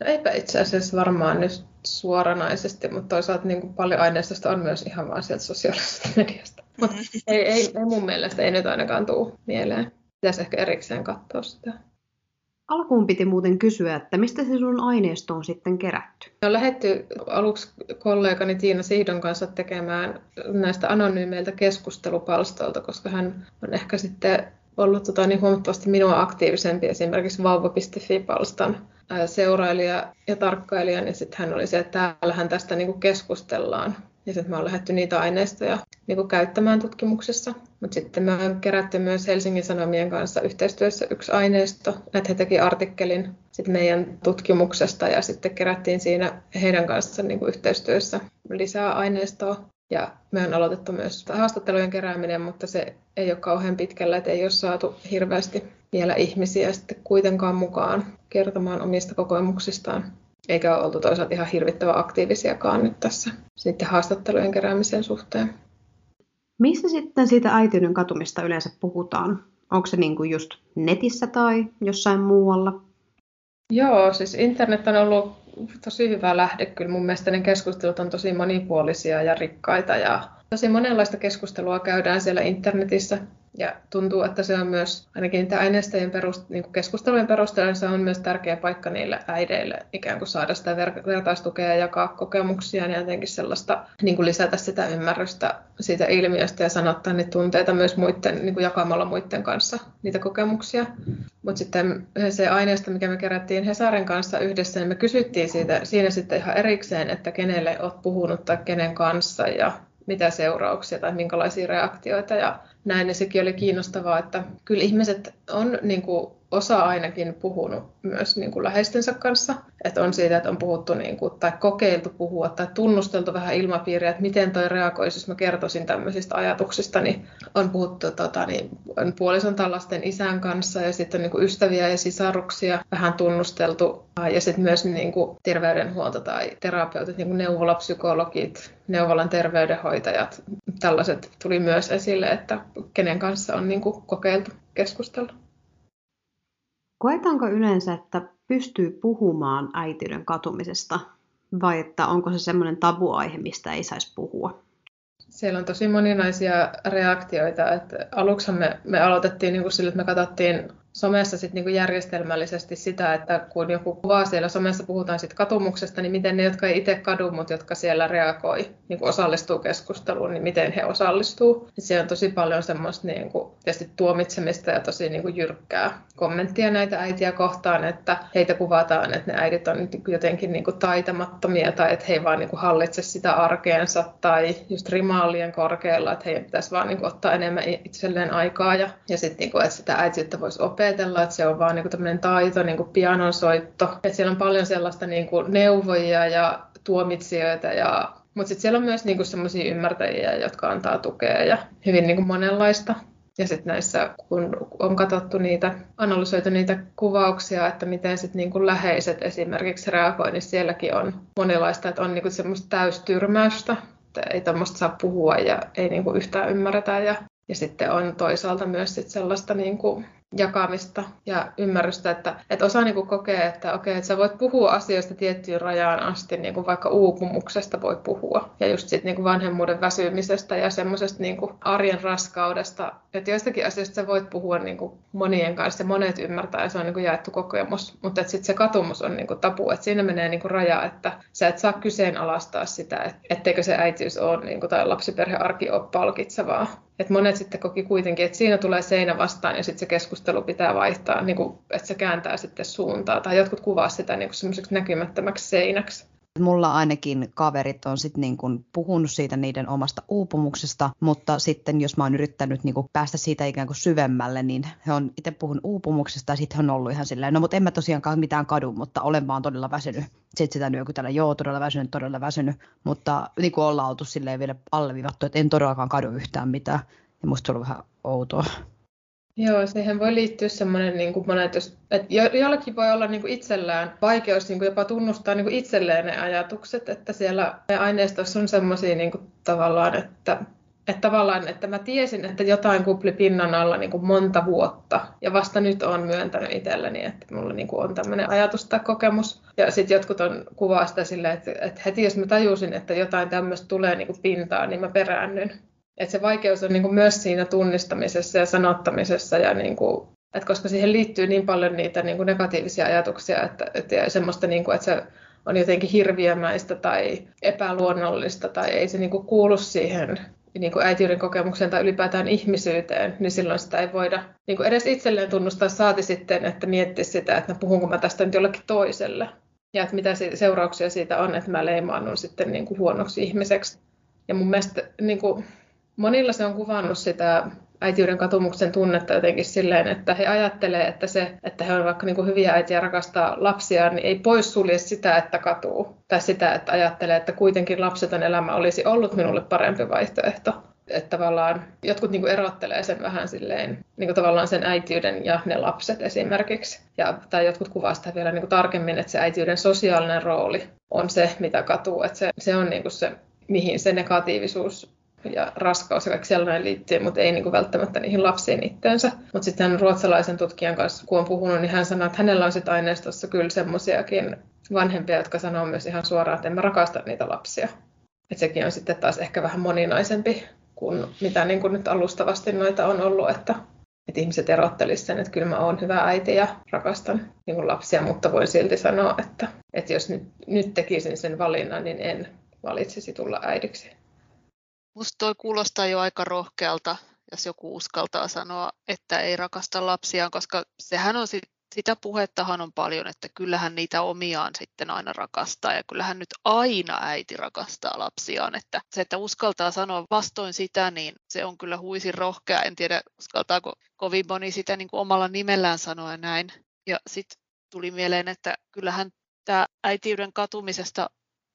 No eipä itse asiassa varmaan nyt suoranaisesti, mutta toisaalta niin kuin paljon aineistosta on myös ihan vain sieltä sosiaalisesta mediasta. Mutta ei, ei, ei mun mielestä ei nyt ainakaan tule mieleen. Pitäisi ehkä erikseen katsoa sitä. Alkuun piti muuten kysyä, että mistä se sun aineisto on sitten kerätty? Me on lähdetty aluksi kollegani Tiina Sihdon kanssa tekemään näistä anonyymeiltä keskustelupalstoilta, koska hän on ehkä sitten ollut tota, niin huomattavasti minua aktiivisempi esimerkiksi vauva.fi-palstan seurailija ja tarkkailija, niin sitten hän oli se, että täällähän tästä niin kuin keskustellaan. Ja sitten me on lähdetty niitä aineistoja niin kuin käyttämään tutkimuksessa. Mutta sitten me kerätty myös Helsingin Sanomien kanssa yhteistyössä yksi aineisto, että he teki artikkelin sit meidän tutkimuksesta ja sitten kerättiin siinä heidän kanssaan niin kuin yhteistyössä lisää aineistoa. Ja me on aloitettu myös haastattelujen kerääminen, mutta se ei ole kauhean pitkällä, että ei ole saatu hirveästi vielä ihmisiä sitten kuitenkaan mukaan kertomaan omista kokemuksistaan. Eikä ole oltu toisaalta ihan hirvittävän aktiivisiakaan nyt tässä sitten haastattelujen keräämisen suhteen. Missä sitten siitä äitiyden katumista yleensä puhutaan? Onko se niin kuin just netissä tai jossain muualla? Joo, siis internet on ollut tosi hyvä lähde. Kyllä mun mielestä ne keskustelut on tosi monipuolisia ja rikkaita ja tosi monenlaista keskustelua käydään siellä internetissä. Ja tuntuu, että se on myös, ainakin niitä aineistojen perust, niin keskustelujen perusteella, se on myös tärkeä paikka niille äideille ikään kuin saada sitä ver- vertaistukea ja jakaa kokemuksia ja jotenkin sellaista, niin kuin lisätä sitä ymmärrystä siitä ilmiöstä ja sanottaa niitä tunteita myös muiden, niin kuin jakamalla muiden kanssa niitä kokemuksia. Mutta sitten se aineisto, mikä me kerättiin Hesarin kanssa yhdessä, niin me kysyttiin siitä, siinä sitten ihan erikseen, että kenelle olet puhunut tai kenen kanssa ja mitä seurauksia tai minkälaisia reaktioita ja näin. Ja sekin oli kiinnostavaa, että kyllä ihmiset on niin kuin, osa ainakin puhunut myös niin kuin läheistensä kanssa. Että on siitä, että on puhuttu niin kuin, tai kokeiltu puhua tai tunnusteltu vähän ilmapiiriä, että miten toi reagoisi, jos mä kertoisin tämmöisistä ajatuksista. Niin on puhuttu tota, niin, on puolison tai lasten isän kanssa ja sitten niin kuin ystäviä ja sisaruksia vähän tunnusteltu. Ja sitten myös niin kuin, terveydenhuolto tai terapeutit, niin kuin neuvolapsykologit, neuvolan terveydenhoitajat, tällaiset tuli myös esille, että kenen kanssa on niin kuin, kokeiltu keskustella. Koetaanko yleensä, että pystyy puhumaan äitiyden katumisesta vai että onko se semmoinen tabuaihe, mistä ei saisi puhua? Siellä on tosi moninaisia reaktioita. Että aluksi me, me aloitettiin niin kuin sille, että me katsottiin somessa sit niinku järjestelmällisesti sitä, että kun joku kuvaa siellä somessa, puhutaan sit katumuksesta, niin miten ne, jotka ei itse kadu, mutta jotka siellä reagoi, niinku osallistuu keskusteluun, niin miten he osallistuu. Se on tosi paljon semmoista niinku, tuomitsemista ja tosi niinku jyrkkää kommenttia näitä äitiä kohtaan, että heitä kuvataan, että ne äidit on jotenkin niinku taitamattomia tai että he ei vaan niinku hallitse sitä arkeensa tai just rimaalien korkealla, että heidän pitäisi vaan niinku ottaa enemmän itselleen aikaa ja, ja sitten niinku, että sitä äitiyttä voisi opettaa opetella, että se on vaan niin tämmöinen taito, niin kuin pianonsoitto. Että siellä on paljon sellaista niin kuin neuvojia ja tuomitsijoita ja mutta sitten siellä on myös niinku semmoisia ymmärtäjiä, jotka antaa tukea ja hyvin niinku monenlaista. Ja sitten näissä, kun on katsottu niitä, analysoitu niitä kuvauksia, että miten sitten niinku läheiset esimerkiksi reagoi, niin sielläkin on monenlaista, että on niinku semmoista täystyrmäystä, että ei tämmöistä saa puhua ja ei niinku yhtään ymmärretä. Ja, ja sitten on toisaalta myös sit sellaista niinku jakamista ja ymmärrystä, että, että osa niin kuin kokee, että okei, että sä voit puhua asioista tiettyyn rajaan asti, niin kuin vaikka uupumuksesta voi puhua. Ja just sit niin kuin vanhemmuuden väsymisestä ja semmoisesta niin kuin arjen raskaudesta, että joistakin asioista sä voit puhua niin kuin monien kanssa ja monet ymmärtää ja se on niin kuin jaettu kokemus, mutta sitten se katumus on niin kuin tapu, että siinä menee niin kuin raja, että sä et saa kyseenalaistaa sitä, etteikö se äitiys ole niin kuin, tai lapsiperhearki ole palkitsevaa, et monet sitten koki kuitenkin, että siinä tulee seinä vastaan ja sitten se keskustelu pitää vaihtaa, niin kuin, että se kääntää sitten suuntaa. Tai jotkut kuvaa sitä niin semmoiseksi näkymättömäksi seinäksi. Mulla ainakin kaverit on sitten niin kuin puhunut siitä niiden omasta uupumuksesta, mutta sitten jos mä oon yrittänyt niin päästä siitä ikään kuin syvemmälle, niin he on itse puhunut uupumuksesta ja sitten on ollut ihan silleen, no mutta en mä tosiaankaan mitään kadu, mutta olen vaan todella väsynyt. Sitten sitä nyökytellä, joo todella väsynyt, todella väsynyt, mutta niin kuin ollaan oltu silleen vielä alleviivattu, että en todellakaan kadu yhtään mitään. Ja musta se on vähän outoa. Joo, siihen voi liittyä semmoinen, niin kuin monet, jos, että jo, jollakin voi olla niin kuin itsellään vaikeus niin kuin jopa tunnustaa niin kuin itselleen ne ajatukset, että siellä aineistossa on semmoisia niin kuin tavallaan, että että tavallaan, että mä tiesin, että jotain kupli pinnan alla niin kuin monta vuotta, ja vasta nyt on myöntänyt itselleni, että mulla niin kuin on tämmöinen ajatus tai kokemus. Ja sitten jotkut on kuvaa sitä silleen, että, että heti jos mä tajusin, että jotain tämmöistä tulee niin kuin pintaan, niin mä peräännyn. Et se vaikeus on niin kuin myös siinä tunnistamisessa ja sanottamisessa, ja niin kuin, että koska siihen liittyy niin paljon niitä niin kuin negatiivisia ajatuksia, että, että semmoista, niin kuin, että se on jotenkin hirviömäistä tai epäluonnollista tai ei se niin kuin kuulu siihen niin kuin äitiyden kokemukseen tai ylipäätään ihmisyyteen, niin silloin sitä ei voida niin kuin edes itselleen tunnustaa, saati sitten, että miettisi sitä, että puhunko mä tästä nyt jollekin toiselle. Ja että mitä seurauksia siitä on, että mä leimaannun sitten niin kuin huonoksi ihmiseksi. Ja mun mielestä niin kuin, monilla se on kuvannut sitä äitiyden katumuksen tunnetta jotenkin silleen, että he ajattelee, että se, että he on vaikka niin kuin hyviä äitiä rakastaa lapsia, niin ei poissulje sitä, että katuu. Tai sitä, että ajattelee, että kuitenkin lapseton elämä olisi ollut minulle parempi vaihtoehto. Että tavallaan jotkut niin kuin erottelee sen vähän silleen, niin kuin tavallaan sen äitiyden ja ne lapset esimerkiksi. Ja, tai jotkut kuvaa sitä vielä niin kuin tarkemmin, että se äitiyden sosiaalinen rooli on se, mitä katuu. Että se, se on niin kuin se, mihin se negatiivisuus ja raskaus ja kaikki sellainen liittyy, mutta ei niin kuin välttämättä niihin lapsiin itteensä. Mutta sitten ruotsalaisen tutkijan kanssa, kun on puhunut, niin hän sanoo, että hänellä on sitten aineistossa kyllä semmoisiakin vanhempia, jotka sanoo myös ihan suoraan, että en mä rakasta niitä lapsia. Et sekin on sitten taas ehkä vähän moninaisempi kuin mitä niin kuin nyt alustavasti noita on ollut, että, että ihmiset erottelisivat sen, että kyllä mä oon hyvä äiti ja rakastan niin kuin lapsia, mutta voin silti sanoa, että, että jos nyt, nyt tekisin sen valinnan, niin en valitsisi tulla äidiksi. Musta toi kuulostaa jo aika rohkealta, jos joku uskaltaa sanoa, että ei rakasta lapsiaan, koska sehän on sit sitä puhettahan on paljon, että kyllähän niitä omiaan sitten aina rakastaa ja kyllähän nyt aina äiti rakastaa lapsiaan. Että se, että uskaltaa sanoa vastoin sitä, niin se on kyllä huisin rohkea. En tiedä, uskaltaako kovin moni sitä niin kuin omalla nimellään sanoa näin. Ja sitten tuli mieleen, että kyllähän tämä äitiyden katumisesta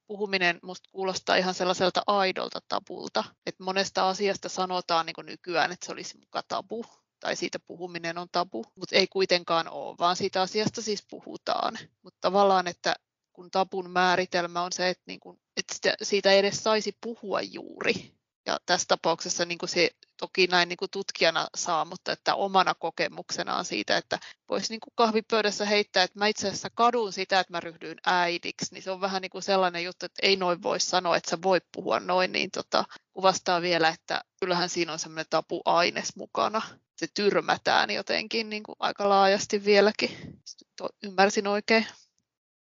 puhuminen musta kuulostaa ihan sellaiselta aidolta tabulta. Että monesta asiasta sanotaan niin nykyään, että se olisi muka tabu tai siitä puhuminen on tabu, mutta ei kuitenkaan ole, vaan siitä asiasta siis puhutaan. Mutta tavallaan, että kun tabun määritelmä on se, että, niin kun, että siitä edes saisi puhua juuri. Ja tässä tapauksessa niin se toki näin niin kuin tutkijana saa, mutta että omana kokemuksenaan siitä, että voisi niin kuin kahvipöydässä heittää, että mä itse asiassa kadun sitä, että mä ryhdyin äidiksi, niin se on vähän niin kuin sellainen juttu, että ei noin voi sanoa, että sä voi puhua noin, niin tota, kuvastaa vielä, että kyllähän siinä on semmoinen tapuaines mukana. Se tyrmätään jotenkin niin kuin aika laajasti vieläkin. Ymmärsin oikein.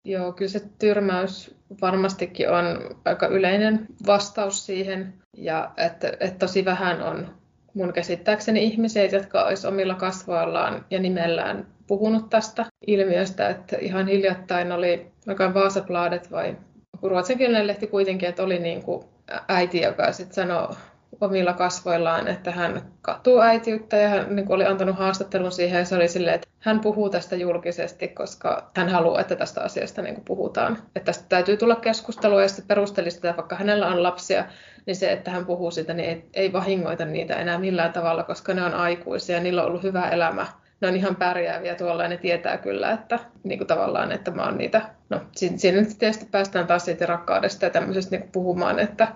Joo, kyllä se tyrmäys varmastikin on aika yleinen vastaus siihen. Ja että, että tosi vähän on mun käsittääkseni ihmisiä, jotka olisi omilla kasvoillaan ja nimellään puhunut tästä ilmiöstä. Että ihan hiljattain oli, vaikka Vaasabladet vai ruotsinkielinen lehti kuitenkin, että oli niin kuin äiti, joka sitten sanoi omilla kasvoillaan, että hän katuu äitiyttä ja hän niin oli antanut haastattelun siihen ja se oli silleen, että hän puhuu tästä julkisesti, koska hän haluaa, että tästä asiasta niin puhutaan. Että tästä täytyy tulla keskustelua ja sitten perusteli sitä, vaikka hänellä on lapsia, niin se, että hän puhuu sitä, niin ei, ei vahingoita niitä enää millään tavalla, koska ne on aikuisia ja niillä on ollut hyvä elämä. Ne on ihan pärjääviä tuolla ja ne tietää kyllä, että niin kuin tavallaan, että mä oon niitä, no siinä nyt tietysti päästään taas siitä rakkaudesta ja tämmöisestä niin puhumaan, että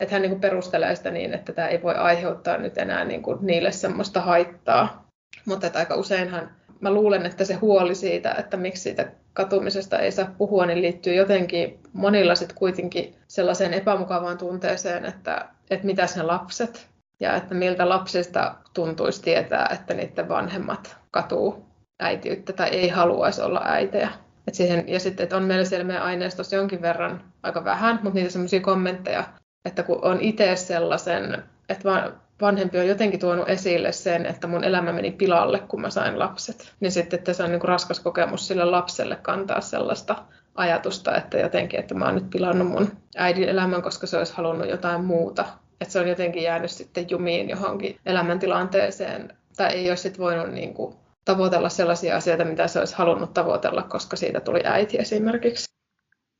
että hän niin kuin perustelee sitä niin, että tämä ei voi aiheuttaa nyt enää niin kuin niille semmoista haittaa. Mutta että aika useinhan mä luulen, että se huoli siitä, että miksi siitä katumisesta ei saa puhua, niin liittyy jotenkin monilla sitten kuitenkin sellaiseen epämukavaan tunteeseen, että, että mitä sen lapset ja että miltä lapsista tuntuisi tietää, että niiden vanhemmat katuu äitiyttä tai ei haluaisi olla äitejä. Et siihen, ja sitten, että on meillä siellä meidän aineistossa jonkin verran aika vähän, mutta niitä semmoisia kommentteja että kun on itse sellaisen, että vanhempi on jotenkin tuonut esille sen, että mun elämä meni pilalle, kun mä sain lapset, niin sitten että se on niin kuin raskas kokemus sille lapselle kantaa sellaista ajatusta, että jotenkin, että mä oon nyt pilannut mun äidin elämän, koska se olisi halunnut jotain muuta. Että se on jotenkin jäänyt sitten jumiin johonkin elämäntilanteeseen, tai ei olisi sitten voinut niin kuin tavoitella sellaisia asioita, mitä se olisi halunnut tavoitella, koska siitä tuli äiti esimerkiksi.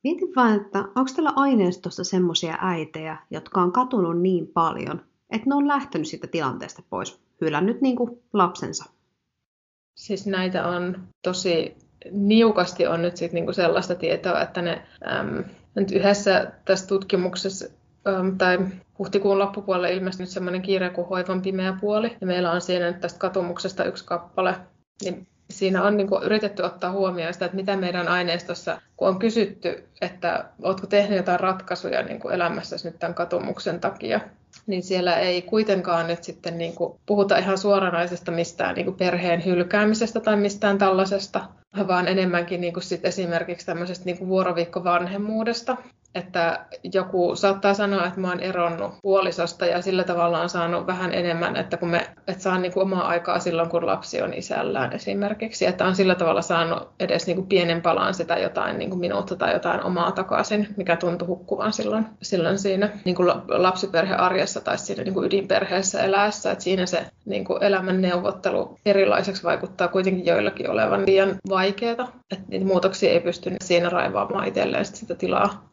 Mietin vaan, että onko tällä aineistossa semmoisia äitejä, jotka on katunut niin paljon, että ne on lähtenyt siitä tilanteesta pois, hylännyt niin kuin lapsensa. Siis näitä on tosi niukasti on nyt sit niinku sellaista tietoa, että ne äm, nyt yhdessä tässä tutkimuksessa äm, tai huhtikuun loppupuolella ilmestynyt semmoinen kirja kuin Hoivan pimeä puoli. Ja meillä on siinä nyt tästä katumuksesta yksi kappale. Niin siinä on niin kuin yritetty ottaa huomioon sitä, että mitä meidän aineistossa, kun on kysytty, että oletko tehnyt jotain ratkaisuja niin kuin elämässäsi nyt tämän katumuksen takia, niin siellä ei kuitenkaan nyt sitten niin kuin puhuta ihan suoranaisesta mistään niin kuin perheen hylkäämisestä tai mistään tällaisesta, vaan enemmänkin niin kuin sit esimerkiksi tämmöisestä niin kuin vuoroviikkovanhemmuudesta että joku saattaa sanoa, että mä oon eronnut puolisosta ja sillä tavalla on saanut vähän enemmän, että kun me et saa niin kuin omaa aikaa silloin, kun lapsi on isällään esimerkiksi, että on sillä tavalla saanut edes niin kuin pienen palaan sitä jotain niin kuin minuutta tai jotain omaa takaisin, mikä tuntui hukkuvan silloin, silloin siinä niin kuin lapsiperhearjessa tai siinä niin kuin ydinperheessä eläessä, että siinä se niin kuin elämän neuvottelu erilaiseksi vaikuttaa kuitenkin joillakin olevan liian vaikeaa, että niitä muutoksia ei pysty siinä raivaamaan itselleen sitä tilaa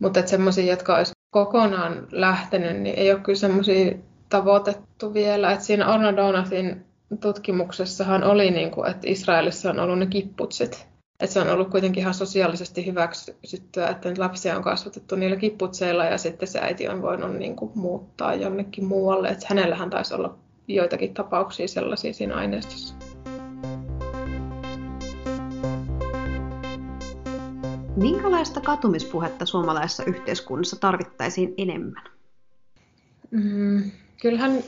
mutta semmoisia, jotka olisi kokonaan lähtenyt, niin ei ole kyllä semmoisia tavoitettu vielä. Et siinä Orna Donathin tutkimuksessahan oli, niin kuin, että Israelissa on ollut ne kipputsit. että se on ollut kuitenkin ihan sosiaalisesti hyväksyttyä, että nyt lapsia on kasvatettu niillä kipputseilla ja sitten se äiti on voinut niin kuin muuttaa jonnekin muualle. Että hänellähän taisi olla joitakin tapauksia sellaisia siinä aineistossa. Minkälaista katumispuhetta suomalaisessa yhteiskunnassa tarvittaisiin enemmän? Mm, kyllähän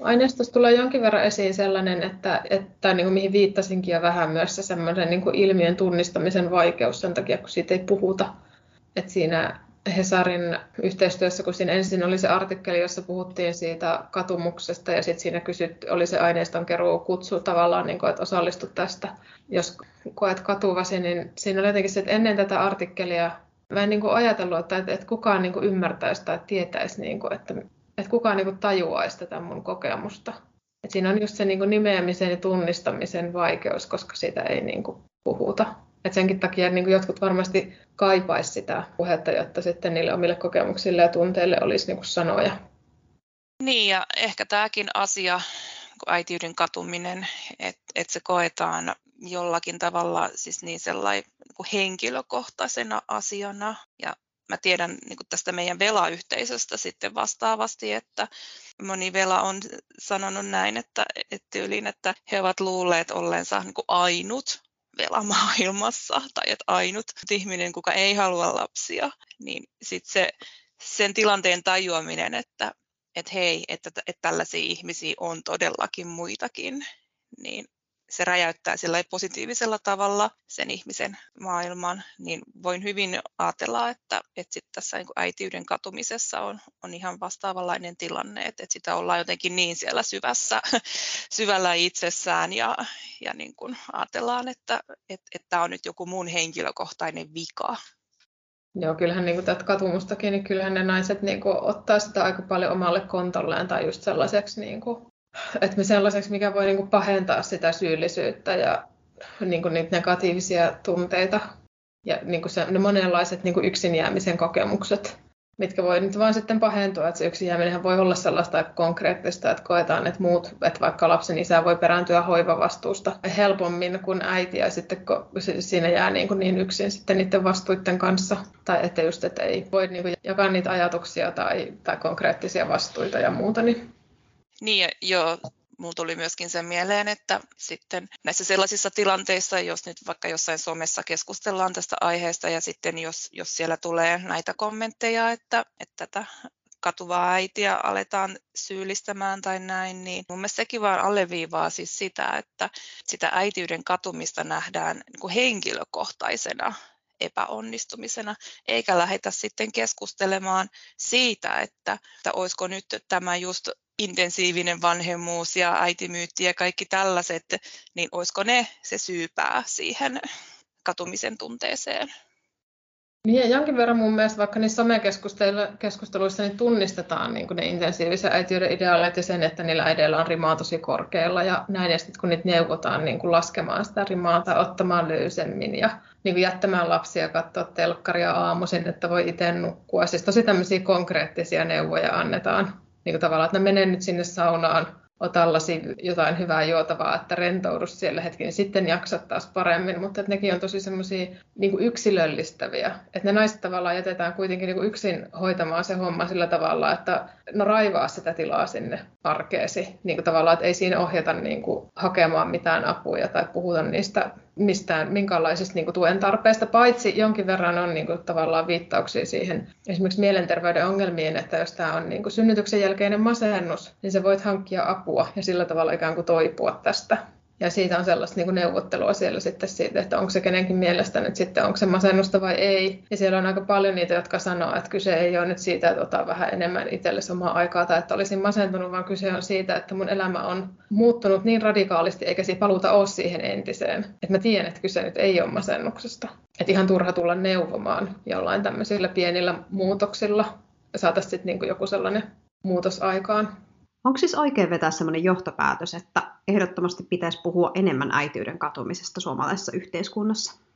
aineistossa tulee jonkin verran esiin sellainen, että, että niin kuin mihin viittasinkin jo vähän myös se niin kuin ilmiön tunnistamisen vaikeus sen takia, kun siitä ei puhuta. Että siinä Hesarin yhteistyössä, kun siinä ensin oli se artikkeli, jossa puhuttiin siitä katumuksesta ja sitten siinä kysyt, oli se aineiston keruu kutsu tavallaan, niin kuin, että osallistu tästä, jos koet katuvasi, niin siinä oli jotenkin se, että ennen tätä artikkelia mä en niin kuin ajatellut, että, että kukaan niin kuin ymmärtäisi tai tietäisi, niin kuin, että, että kukaan niin kuin tajuaisi tätä mun kokemusta. Et siinä on just se niin kuin nimeämisen ja tunnistamisen vaikeus, koska siitä ei niin kuin puhuta. Et senkin takia niin kuin jotkut varmasti kaipaisi sitä puhetta, jotta sitten niille omille kokemuksille ja tunteille olisi niin kuin sanoja. Niin ja ehkä tämäkin asia, äitiyden katuminen, että et se koetaan jollakin tavalla siis niin sellainen niin henkilökohtaisena asiana. Ja mä tiedän niin kuin tästä meidän velayhteisöstä sitten vastaavasti, että moni vela on sanonut näin, että, että yliin, että he ovat luulleet olleensa niin kuin ainut vela maailmassa tai että ainut ihminen, kuka ei halua lapsia, niin sitten se, sen tilanteen tajuaminen, että, että hei, että, että tällaisia ihmisiä on todellakin muitakin, niin se räjäyttää sillä positiivisella tavalla sen ihmisen maailman, niin voin hyvin ajatella, että, että sit tässä niin äitiyden katumisessa on, on ihan vastaavanlainen tilanne, että, että sitä ollaan jotenkin niin siellä syvässä, <laughs> syvällä itsessään ja, ja niin kuin ajatellaan, että, että, että on nyt joku mun henkilökohtainen vika. Joo, kyllähän niin tätä katumustakin, niin kyllähän ne naiset niin kuin, ottaa sitä aika paljon omalle kontolleen tai just sellaiseksi niin kuin, että me sellaiseksi, mikä voi niin kuin pahentaa sitä syyllisyyttä ja niin kuin niitä negatiivisia tunteita ja niin kuin se, ne monenlaiset niin kuin yksin jäämisen kokemukset, mitkä voi nyt vaan sitten pahentua. Että se yksin jääminen voi olla sellaista konkreettista, että koetaan, että muut, että vaikka lapsen isä voi perääntyä hoivavastuusta helpommin kuin äiti ja sitten siinä jää niin, kuin niin yksin sitten niiden vastuiden kanssa. Tai että just, että ei voi niin kuin jakaa niitä ajatuksia tai, tai konkreettisia vastuita ja muuta, niin niin, joo, Mulla tuli myöskin sen mieleen, että sitten näissä sellaisissa tilanteissa, jos nyt vaikka jossain somessa keskustellaan tästä aiheesta ja sitten jos, jos siellä tulee näitä kommentteja, että, että tätä katuvaa äitiä aletaan syyllistämään tai näin, niin mun mielestä sekin vaan alleviivaa siis sitä, että sitä äitiyden katumista nähdään niin kuin henkilökohtaisena epäonnistumisena, eikä lähdetä sitten keskustelemaan siitä, että, että olisiko nyt tämä just intensiivinen vanhemmuus ja äitimyytti ja kaikki tällaiset, niin olisiko ne se syypää siihen katumisen tunteeseen? Niin ja jonkin verran mun mielestä vaikka niissä somekeskusteluissa niin tunnistetaan niin ne intensiivisen äitiyden ideaalit ja sen, että niillä äideillä on rimaa tosi korkealla ja näin. Ja sitten kun niitä neuvotaan niin kuin laskemaan sitä rimaa tai ottamaan löysemmin ja niin kuin jättämään lapsia katsoa telkkaria aamuisin, että voi itse nukkua. Siis tosi tämmöisiä konkreettisia neuvoja annetaan niin kuin tavallaan, että menen nyt sinne saunaan, ota lasi jotain hyvää juotavaa, että rentoudu siellä hetki, niin sitten jaksat taas paremmin. Mutta että nekin on tosi semmoisia niin yksilöllistäviä. Että ne naiset tavallaan jätetään kuitenkin niin kuin yksin hoitamaan se homma sillä tavalla, että no raivaa sitä tilaa sinne arkeesi. Niin kuin tavallaan, että ei siinä ohjata niin kuin hakemaan mitään apuja tai puhuta niistä mistään minkäänlaisesta niin kuin tuen tarpeesta, paitsi jonkin verran on niin kuin, tavallaan viittauksia siihen esimerkiksi mielenterveyden ongelmiin, että jos tämä on niin kuin synnytyksen jälkeinen masennus, niin sä voit hankkia apua ja sillä tavalla ikään kuin toipua tästä. Ja siitä on sellaista niin kuin neuvottelua siellä sitten siitä, että onko se kenenkin mielestä nyt sitten, onko se masennusta vai ei. Ja siellä on aika paljon niitä, jotka sanoo, että kyse ei ole nyt siitä, että otan vähän enemmän itselle omaa aikaa tai että olisin masentunut, vaan kyse on siitä, että mun elämä on muuttunut niin radikaalisti, eikä siinä paluuta ole siihen entiseen. Että mä tiedän, että kyse nyt ei ole masennuksesta. Että ihan turha tulla neuvomaan jollain tämmöisillä pienillä muutoksilla. Saataisiin sitten niin joku sellainen muutos aikaan. Onko siis oikein vetää sellainen johtopäätös, että ehdottomasti pitäisi puhua enemmän äitiyden katumisesta suomalaisessa yhteiskunnassa?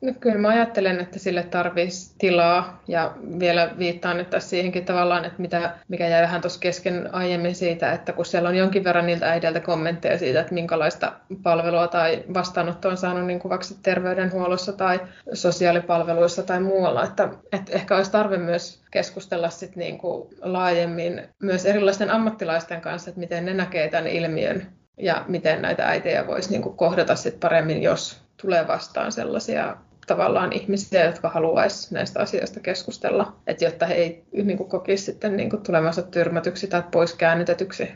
No, kyllä mä ajattelen, että sille tarvitsisi tilaa ja vielä viittaan nyt tässä siihenkin tavallaan, että mitä, mikä jäi vähän tuossa kesken aiemmin siitä, että kun siellä on jonkin verran niiltä äideiltä kommentteja siitä, että minkälaista palvelua tai vastaanottoa on saanut niin kuvaksi terveydenhuollossa tai sosiaalipalveluissa tai muualla, että, että ehkä olisi tarve myös keskustella sit niin kuin laajemmin myös erilaisten ammattilaisten kanssa, että miten ne näkee tämän ilmiön ja miten näitä äitejä voisi niin kuin kohdata sit paremmin, jos tulee vastaan sellaisia tavallaan ihmisiä, jotka haluaisi näistä asioista keskustella, että jotta he ei niin kuin, kokisi sitten niin kuin, tulemansa tyrmätyksi tai pois käännytetyksi.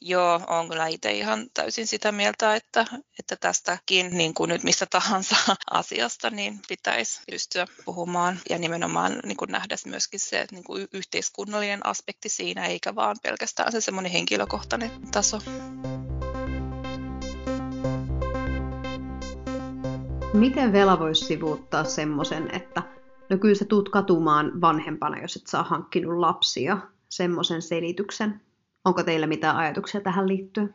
Joo, on kyllä itse ihan täysin sitä mieltä, että, että tästäkin niin kuin nyt missä tahansa <laughs> asiasta niin pitäisi pystyä puhumaan ja nimenomaan niin kuin nähdä myöskin se niin kuin yhteiskunnallinen aspekti siinä, eikä vaan pelkästään se semmoinen henkilökohtainen taso. Miten Vela voisi sivuuttaa semmoisen, että no kyllä sä tuut katumaan vanhempana, jos et saa hankkinut lapsia, semmoisen selityksen? Onko teillä mitään ajatuksia tähän liittyen?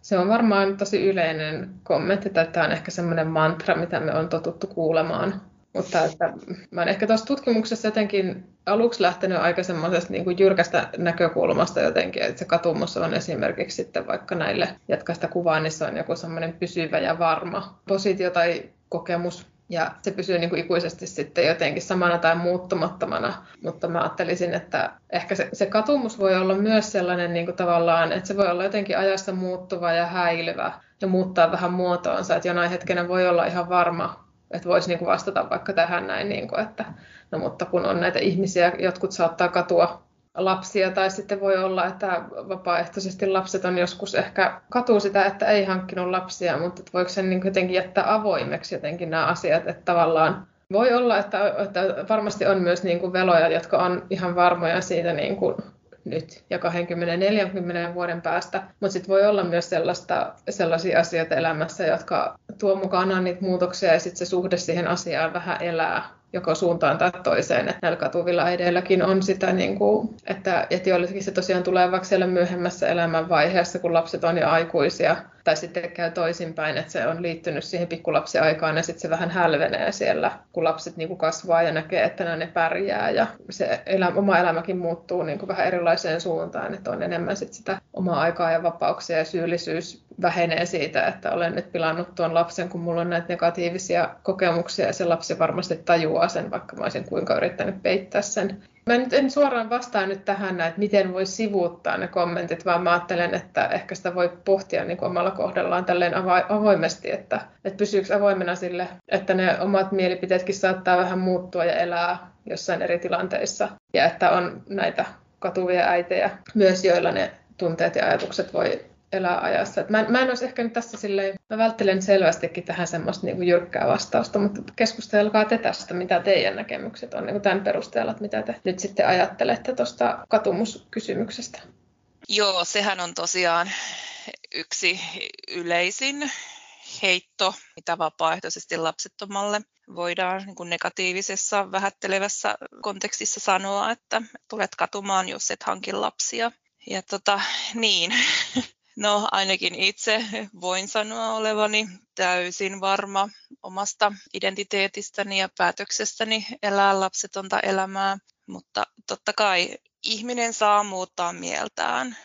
Se on varmaan tosi yleinen kommentti, tai tämä on ehkä semmoinen mantra, mitä me on totuttu kuulemaan mutta että mä olen ehkä tuossa tutkimuksessa jotenkin aluksi lähtenyt aika semmoisesta niin jyrkästä näkökulmasta jotenkin, että se katumus on esimerkiksi sitten vaikka näille, jotka sitä kuvaa, niin se on joku semmoinen pysyvä ja varma positio tai kokemus, ja se pysyy niin kuin ikuisesti sitten jotenkin samana tai muuttumattomana. Mutta mä ajattelisin, että ehkä se, se katumus voi olla myös sellainen niin kuin tavallaan, että se voi olla jotenkin ajassa muuttuva ja häilyvä ja muuttaa vähän muotoonsa. Että jonain hetkenä voi olla ihan varma että voisi niin kuin vastata vaikka tähän näin, niin kuin, että no mutta kun on näitä ihmisiä, jotkut saattaa katua lapsia tai sitten voi olla, että vapaaehtoisesti lapset on joskus ehkä katuu sitä, että ei hankkinut lapsia, mutta että voiko sen niin jotenkin jättää avoimeksi jotenkin nämä asiat, että tavallaan voi olla, että, että varmasti on myös niin kuin veloja, jotka on ihan varmoja siitä niin kuin nyt ja 20-40 vuoden päästä, mutta sitten voi olla myös sellaista, sellaisia asioita elämässä, jotka tuo mukanaan niitä muutoksia ja sitten se suhde siihen asiaan vähän elää joko suuntaan tai toiseen. Että näillä katuvilla äideilläkin on sitä, niin kuin, että, että joillekin se tosiaan tulee vaikka siellä myöhemmässä elämänvaiheessa, kun lapset on jo aikuisia, tai sitten käy toisinpäin, että se on liittynyt siihen pikkulapsiaikaan ja sitten se vähän hälvenee siellä, kun lapset niin kuin kasvaa ja näkee, että ne pärjää ja se elä, oma elämäkin muuttuu niin kuin vähän erilaiseen suuntaan, että on enemmän sit sitä omaa aikaa ja vapauksia ja syyllisyys vähenee siitä, että olen nyt pilannut tuon lapsen, kun mulla on näitä negatiivisia kokemuksia ja se lapsi varmasti tajuaa sen, vaikka mä olisin kuinka yrittänyt peittää sen. Mä nyt en suoraan vastaa nyt tähän, että miten voi sivuuttaa ne kommentit, vaan mä ajattelen, että ehkä sitä voi pohtia niin kuin omalla kohdallaan tälleen avoimesti, että, että pysyykö avoimena sille, että ne omat mielipiteetkin saattaa vähän muuttua ja elää jossain eri tilanteissa. Ja että on näitä katuvia äitejä myös, joilla ne tunteet ja ajatukset voi elää ajassa. mä, mä en olisi ehkä nyt tässä silleen, mä välttelen selvästikin tähän semmoista niin jyrkkää vastausta, mutta keskustelkaa te tästä, mitä teidän näkemykset on niin tämän perusteella, että mitä te nyt sitten ajattelette tuosta katumuskysymyksestä. Joo, sehän on tosiaan yksi yleisin heitto, mitä vapaaehtoisesti lapsettomalle voidaan niin kuin negatiivisessa, vähättelevässä kontekstissa sanoa, että tulet katumaan, jos et hanki lapsia. Ja tota, niin, <laughs> No ainakin itse voin sanoa olevani täysin varma omasta identiteetistäni ja päätöksestäni elää lapsetonta elämää, mutta totta kai ihminen saa muuttaa mieltään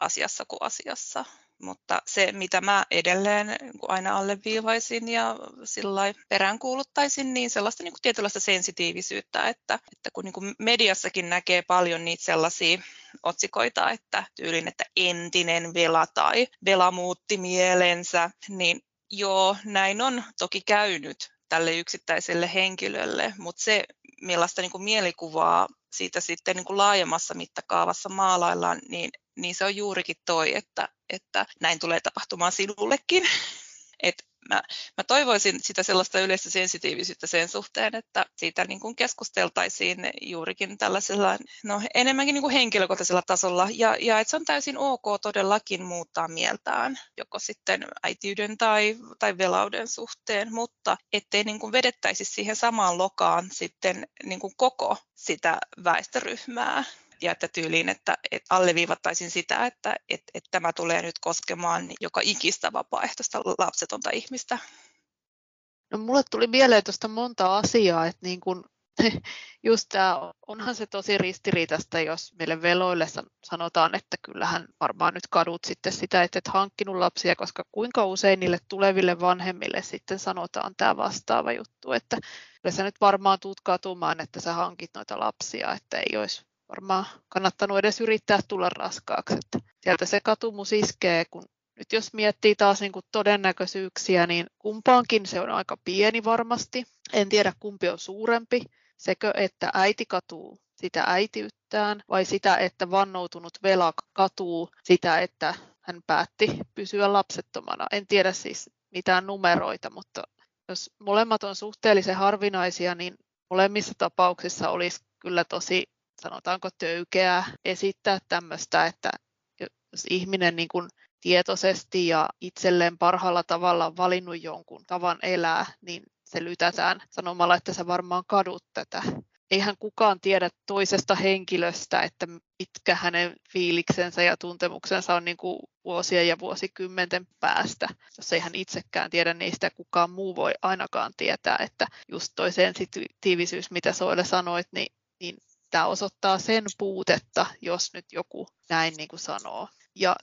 asiassa kuin asiassa. Mutta se, mitä mä edelleen aina alleviivaisin ja sillä peräänkuuluttaisin, niin sellaista niin kuin tietynlaista sensitiivisyyttä, että, että kun niin kuin mediassakin näkee paljon niitä sellaisia otsikoita, että tyylin, että entinen vela tai vela muutti mielensä, niin joo, näin on toki käynyt tälle yksittäiselle henkilölle, mutta se, millaista niin kuin mielikuvaa siitä sitten niin kuin laajemmassa mittakaavassa maalaillaan, niin, niin se on juurikin toi, että, että näin tulee tapahtumaan sinullekin. <laughs> Et mä, mä toivoisin sitä sellaista yleistä sensitiivisyyttä sen suhteen, että siitä niin kuin keskusteltaisiin juurikin tällaisella no, enemmänkin niin kuin henkilökohtaisella tasolla ja, ja että se on täysin ok todellakin muuttaa mieltään, joko sitten äitiyden tai, tai velauden suhteen, mutta ettei niin kuin vedettäisi siihen samaan lokaan sitten niin kuin koko sitä väestöryhmää ja että tyyliin, että, että alleviivattaisin sitä, että, että, että tämä tulee nyt koskemaan joka ikistä vapaaehtoista lapsetonta ihmistä. No mulle tuli mieleen tuosta monta asiaa, että niin kun, <laughs> just tämä, onhan se tosi ristiriitasta, jos meille veloille sanotaan, että kyllähän varmaan nyt kadut sitten sitä, että et hankkinut lapsia, koska kuinka usein niille tuleville vanhemmille sitten sanotaan tämä vastaava juttu, että kyllä sä nyt varmaan tuut katumaan, että sä hankit noita lapsia, että ei olisi varmaan kannattanut edes yrittää tulla raskaaksi. Että sieltä se katumus iskee, kun nyt jos miettii taas niin kuin todennäköisyyksiä, niin kumpaankin se on aika pieni varmasti. En tiedä kumpi on suurempi, sekö että äiti katuu sitä äitiyttään vai sitä, että vannoutunut vela katuu sitä, että hän päätti pysyä lapsettomana. En tiedä siis mitään numeroita, mutta jos molemmat on suhteellisen harvinaisia, niin molemmissa tapauksissa olisi kyllä tosi, sanotaanko töykeää esittää tämmöistä, että jos ihminen niin kuin tietoisesti ja itselleen parhaalla tavalla on valinnut jonkun tavan elää, niin se lytätään sanomalla, että sä varmaan kadut tätä. Eihän kukaan tiedä toisesta henkilöstä, että mitkä hänen fiiliksensä ja tuntemuksensa on niin kuin vuosien ja vuosikymmenten päästä. Jos ei hän itsekään tiedä, niin sitä kukaan muu voi ainakaan tietää, että just toi sensitiivisyys, mitä Soille sanoit, niin, niin tämä osoittaa sen puutetta, jos nyt joku näin niin kuin sanoo. Ja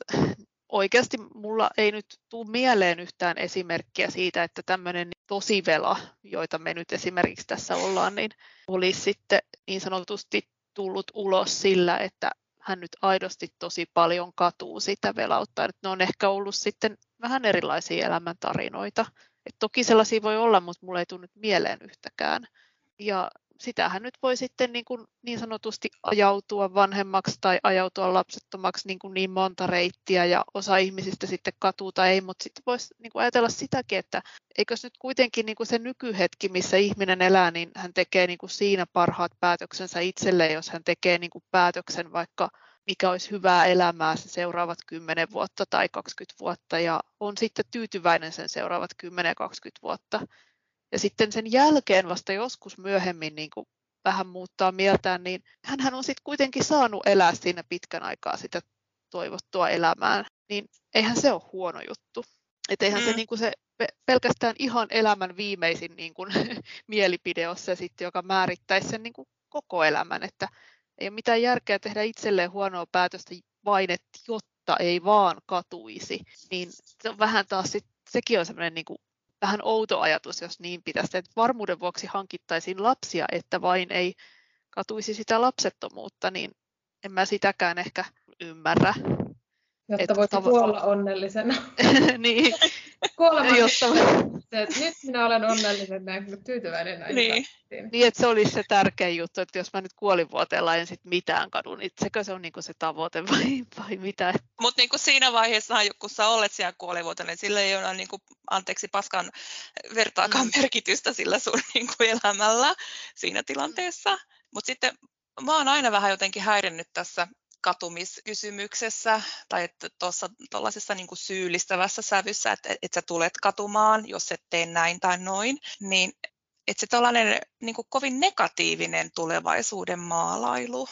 oikeasti mulla ei nyt tule mieleen yhtään esimerkkiä siitä, että tämmöinen tosivela, joita me nyt esimerkiksi tässä ollaan, niin olisi sitten niin sanotusti tullut ulos sillä, että hän nyt aidosti tosi paljon katuu sitä velautta. Että ne on ehkä ollut sitten vähän erilaisia elämäntarinoita. Et toki sellaisia voi olla, mutta mulla ei tule nyt mieleen yhtäkään. Ja sitähän nyt voi sitten niin, kuin niin sanotusti ajautua vanhemmaksi tai ajautua lapsettomaksi niin, kuin niin monta reittiä ja osa ihmisistä sitten katuu tai ei, mutta sitten voisi niin kuin ajatella sitäkin, että eikös nyt kuitenkin niin kuin se nykyhetki, missä ihminen elää, niin hän tekee niin kuin siinä parhaat päätöksensä itselleen, jos hän tekee niin kuin päätöksen vaikka mikä olisi hyvää elämää se seuraavat 10 vuotta tai 20 vuotta ja on sitten tyytyväinen sen seuraavat 10-20 vuotta ja sitten sen jälkeen vasta joskus myöhemmin niin kuin vähän muuttaa mieltään, niin hän on sitten kuitenkin saanut elää siinä pitkän aikaa sitä toivottua elämää, niin eihän se ole huono juttu. Että eihän mm. se, niin kuin se pelkästään ihan elämän viimeisin niin kuin, <laughs> mielipide ole se sitten, joka määrittäisi sen niin kuin koko elämän, että ei ole mitään järkeä tehdä itselleen huonoa päätöstä vain, että jotta ei vaan katuisi, niin se on vähän taas sit, sekin on semmoinen niin kuin vähän outo ajatus, jos niin pitäisi, että varmuuden vuoksi hankittaisiin lapsia, että vain ei katuisi sitä lapsettomuutta, niin en mä sitäkään ehkä ymmärrä. Jotta että voit tavo- kuolla onnellisena. <laughs> niin. Kuolema Jotta... se, että nyt minä olen onnellinen näin, tyytyväinen näin. Niin. niin, että se olisi se tärkeä juttu, että jos mä nyt kuolivuoteella en sit mitään kadu, niin sekö se on niinku se tavoite vai, vai mitä? Mutta niinku siinä vaiheessa, kun sä olet siellä kuolivuoteella, niin sillä ei ole niinku, anteeksi paskan vertaakaan mm. merkitystä sillä sun <laughs> niinku elämällä siinä tilanteessa. Mutta sitten mä oon aina vähän jotenkin häirinnyt tässä katumiskysymyksessä tai tuossa tuollaisessa niin syyllistävässä sävyssä, että, että sä tulet katumaan, jos et tee näin tai noin, niin että se tällainen niin kovin negatiivinen tulevaisuuden maalailu.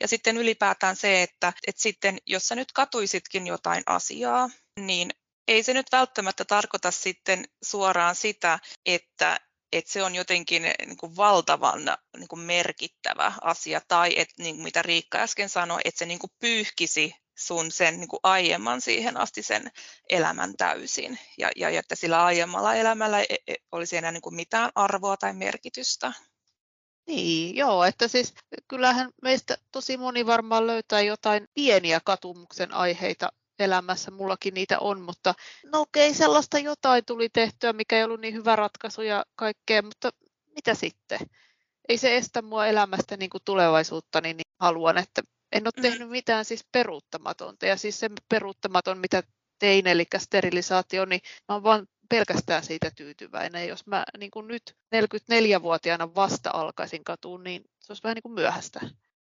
Ja sitten ylipäätään se, että, että sitten jos sä nyt katuisitkin jotain asiaa, niin ei se nyt välttämättä tarkoita sitten suoraan sitä, että että se on jotenkin niin kuin valtavan niin kuin merkittävä asia, tai että niin kuin mitä Riikka äsken sanoi, että se niin kuin pyyhkisi sun sen niin kuin aiemman siihen asti sen elämän täysin, ja, ja että sillä aiemmalla elämällä ei, ei olisi enää niin kuin mitään arvoa tai merkitystä. Niin, joo, että siis kyllähän meistä tosi moni varmaan löytää jotain pieniä katumuksen aiheita elämässä, mullakin niitä on, mutta no okei, sellaista jotain tuli tehtyä, mikä ei ollut niin hyvä ratkaisu ja kaikkea, mutta mitä sitten? Ei se estä mua elämästä niin kuin tulevaisuutta, niin, niin haluan, että en ole mm. tehnyt mitään siis peruuttamatonta. Ja siis se peruuttamaton, mitä tein, eli sterilisaatio, niin mä oon vaan pelkästään siitä tyytyväinen. Jos mä niin kuin nyt 44-vuotiaana vasta alkaisin katuun, niin se olisi vähän niin kuin myöhäistä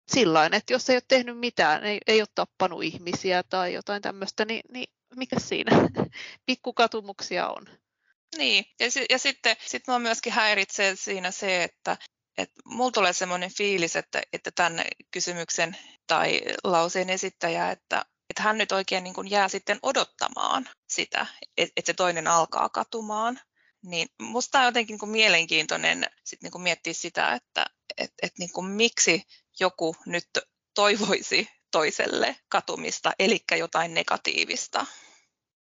sillä että jos ei ole tehnyt mitään, ei, ei ole tappanut ihmisiä tai jotain tämmöistä, niin, niin mikä siinä? <laughs> Pikkukatumuksia on. Niin, ja, ja sitten sit mua myöskin häiritsee siinä se, että et mulla tulee sellainen fiilis, että, että tämän kysymyksen tai lauseen esittäjä, että, että hän nyt oikein niin kuin jää sitten odottamaan sitä, että, että se toinen alkaa katumaan Niin musta on jotenkin niin mielenkiintoinen sit niin miettiä sitä, että et, et niin miksi joku nyt toivoisi toiselle katumista, eli jotain negatiivista.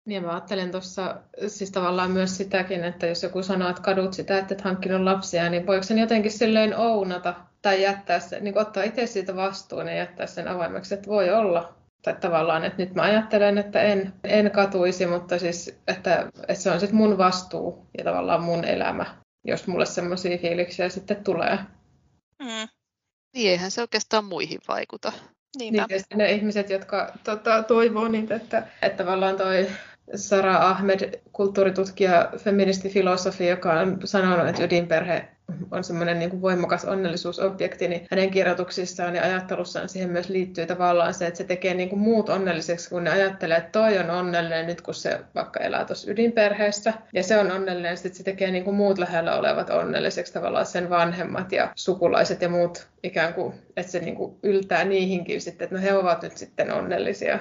Niin mä ajattelen tuossa siis tavallaan myös sitäkin, että jos joku sanoo, että kadut sitä, että et hankkinut lapsia, niin voiko sen jotenkin silleen ounata tai jättää sen, niin ottaa itse siitä vastuun ja jättää sen avoimeksi, että voi olla. Tai tavallaan, että nyt mä ajattelen, että en, en katuisi, mutta siis, että, että se on sitten mun vastuu ja tavallaan mun elämä, jos mulle semmoisia fiiliksiä sitten tulee. Mm. Niin eihän se oikeastaan muihin vaikuta. Niinpä. Niin, ne ihmiset, jotka tota, toivoo niitä, että, että tavallaan toi Sara Ahmed, kulttuuritutkija, feministifilosofi, joka on sanonut, että ydinperhe on semmoinen niin voimakas onnellisuusobjekti, niin hänen kirjoituksissaan ja ajattelussaan siihen myös liittyy tavallaan se, että se tekee niin kuin muut onnelliseksi, kun ne ajattelee, että toi on onnellinen nyt, kun se vaikka elää tuossa ydinperheessä, ja se on onnellinen, sitten se tekee niin kuin muut lähellä olevat onnelliseksi, tavallaan sen vanhemmat ja sukulaiset ja muut ikään kuin, että se niin kuin yltää niihinkin sitten, että no he ovat nyt sitten onnellisia.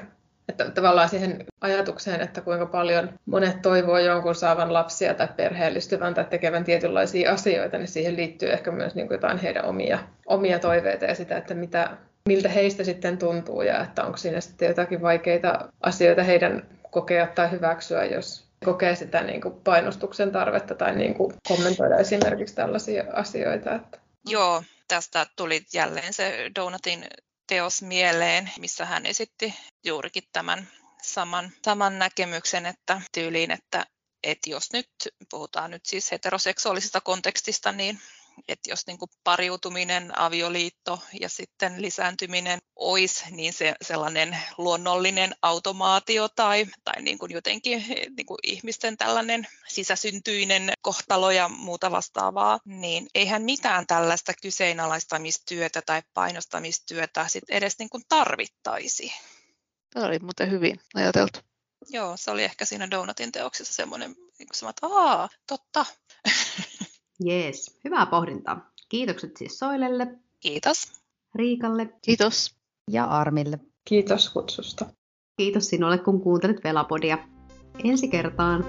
Että tavallaan siihen ajatukseen, että kuinka paljon monet toivoo jonkun saavan lapsia tai perheellistyvän tai tekevän tietynlaisia asioita, niin siihen liittyy ehkä myös niin kuin jotain heidän omia, omia toiveita ja sitä, että mitä, miltä heistä sitten tuntuu ja että onko siinä sitten jotakin vaikeita asioita heidän kokea tai hyväksyä, jos kokee sitä niin kuin painostuksen tarvetta tai niin kuin kommentoida esimerkiksi tällaisia asioita. Että... Joo, tästä tuli jälleen se Donatin teos mieleen, missä hän esitti juurikin tämän saman, saman näkemyksen, että tyyliin, että, että jos nyt puhutaan nyt siis heteroseksuaalisesta kontekstista, niin että jos niin kuin pariutuminen, avioliitto ja sitten lisääntyminen olisi niin se sellainen luonnollinen automaatio tai, tai niin kuin jotenkin niin kuin ihmisten tällainen sisäsyntyinen kohtalo ja muuta vastaavaa, niin eihän mitään tällaista kyseenalaistamistyötä tai painostamistyötä sit edes niin kuin tarvittaisi. Tämä oli muuten hyvin ajateltu. Joo, se oli ehkä siinä Donutin teoksessa semmoinen, niin kuin että aah, totta. Jees, hyvää pohdintaa. Kiitokset siis Soilelle. Kiitos. Riikalle. Kiitos. Ja Armille. Kiitos kutsusta. Kiitos sinulle, kun kuuntelit Velapodia. Ensi kertaan.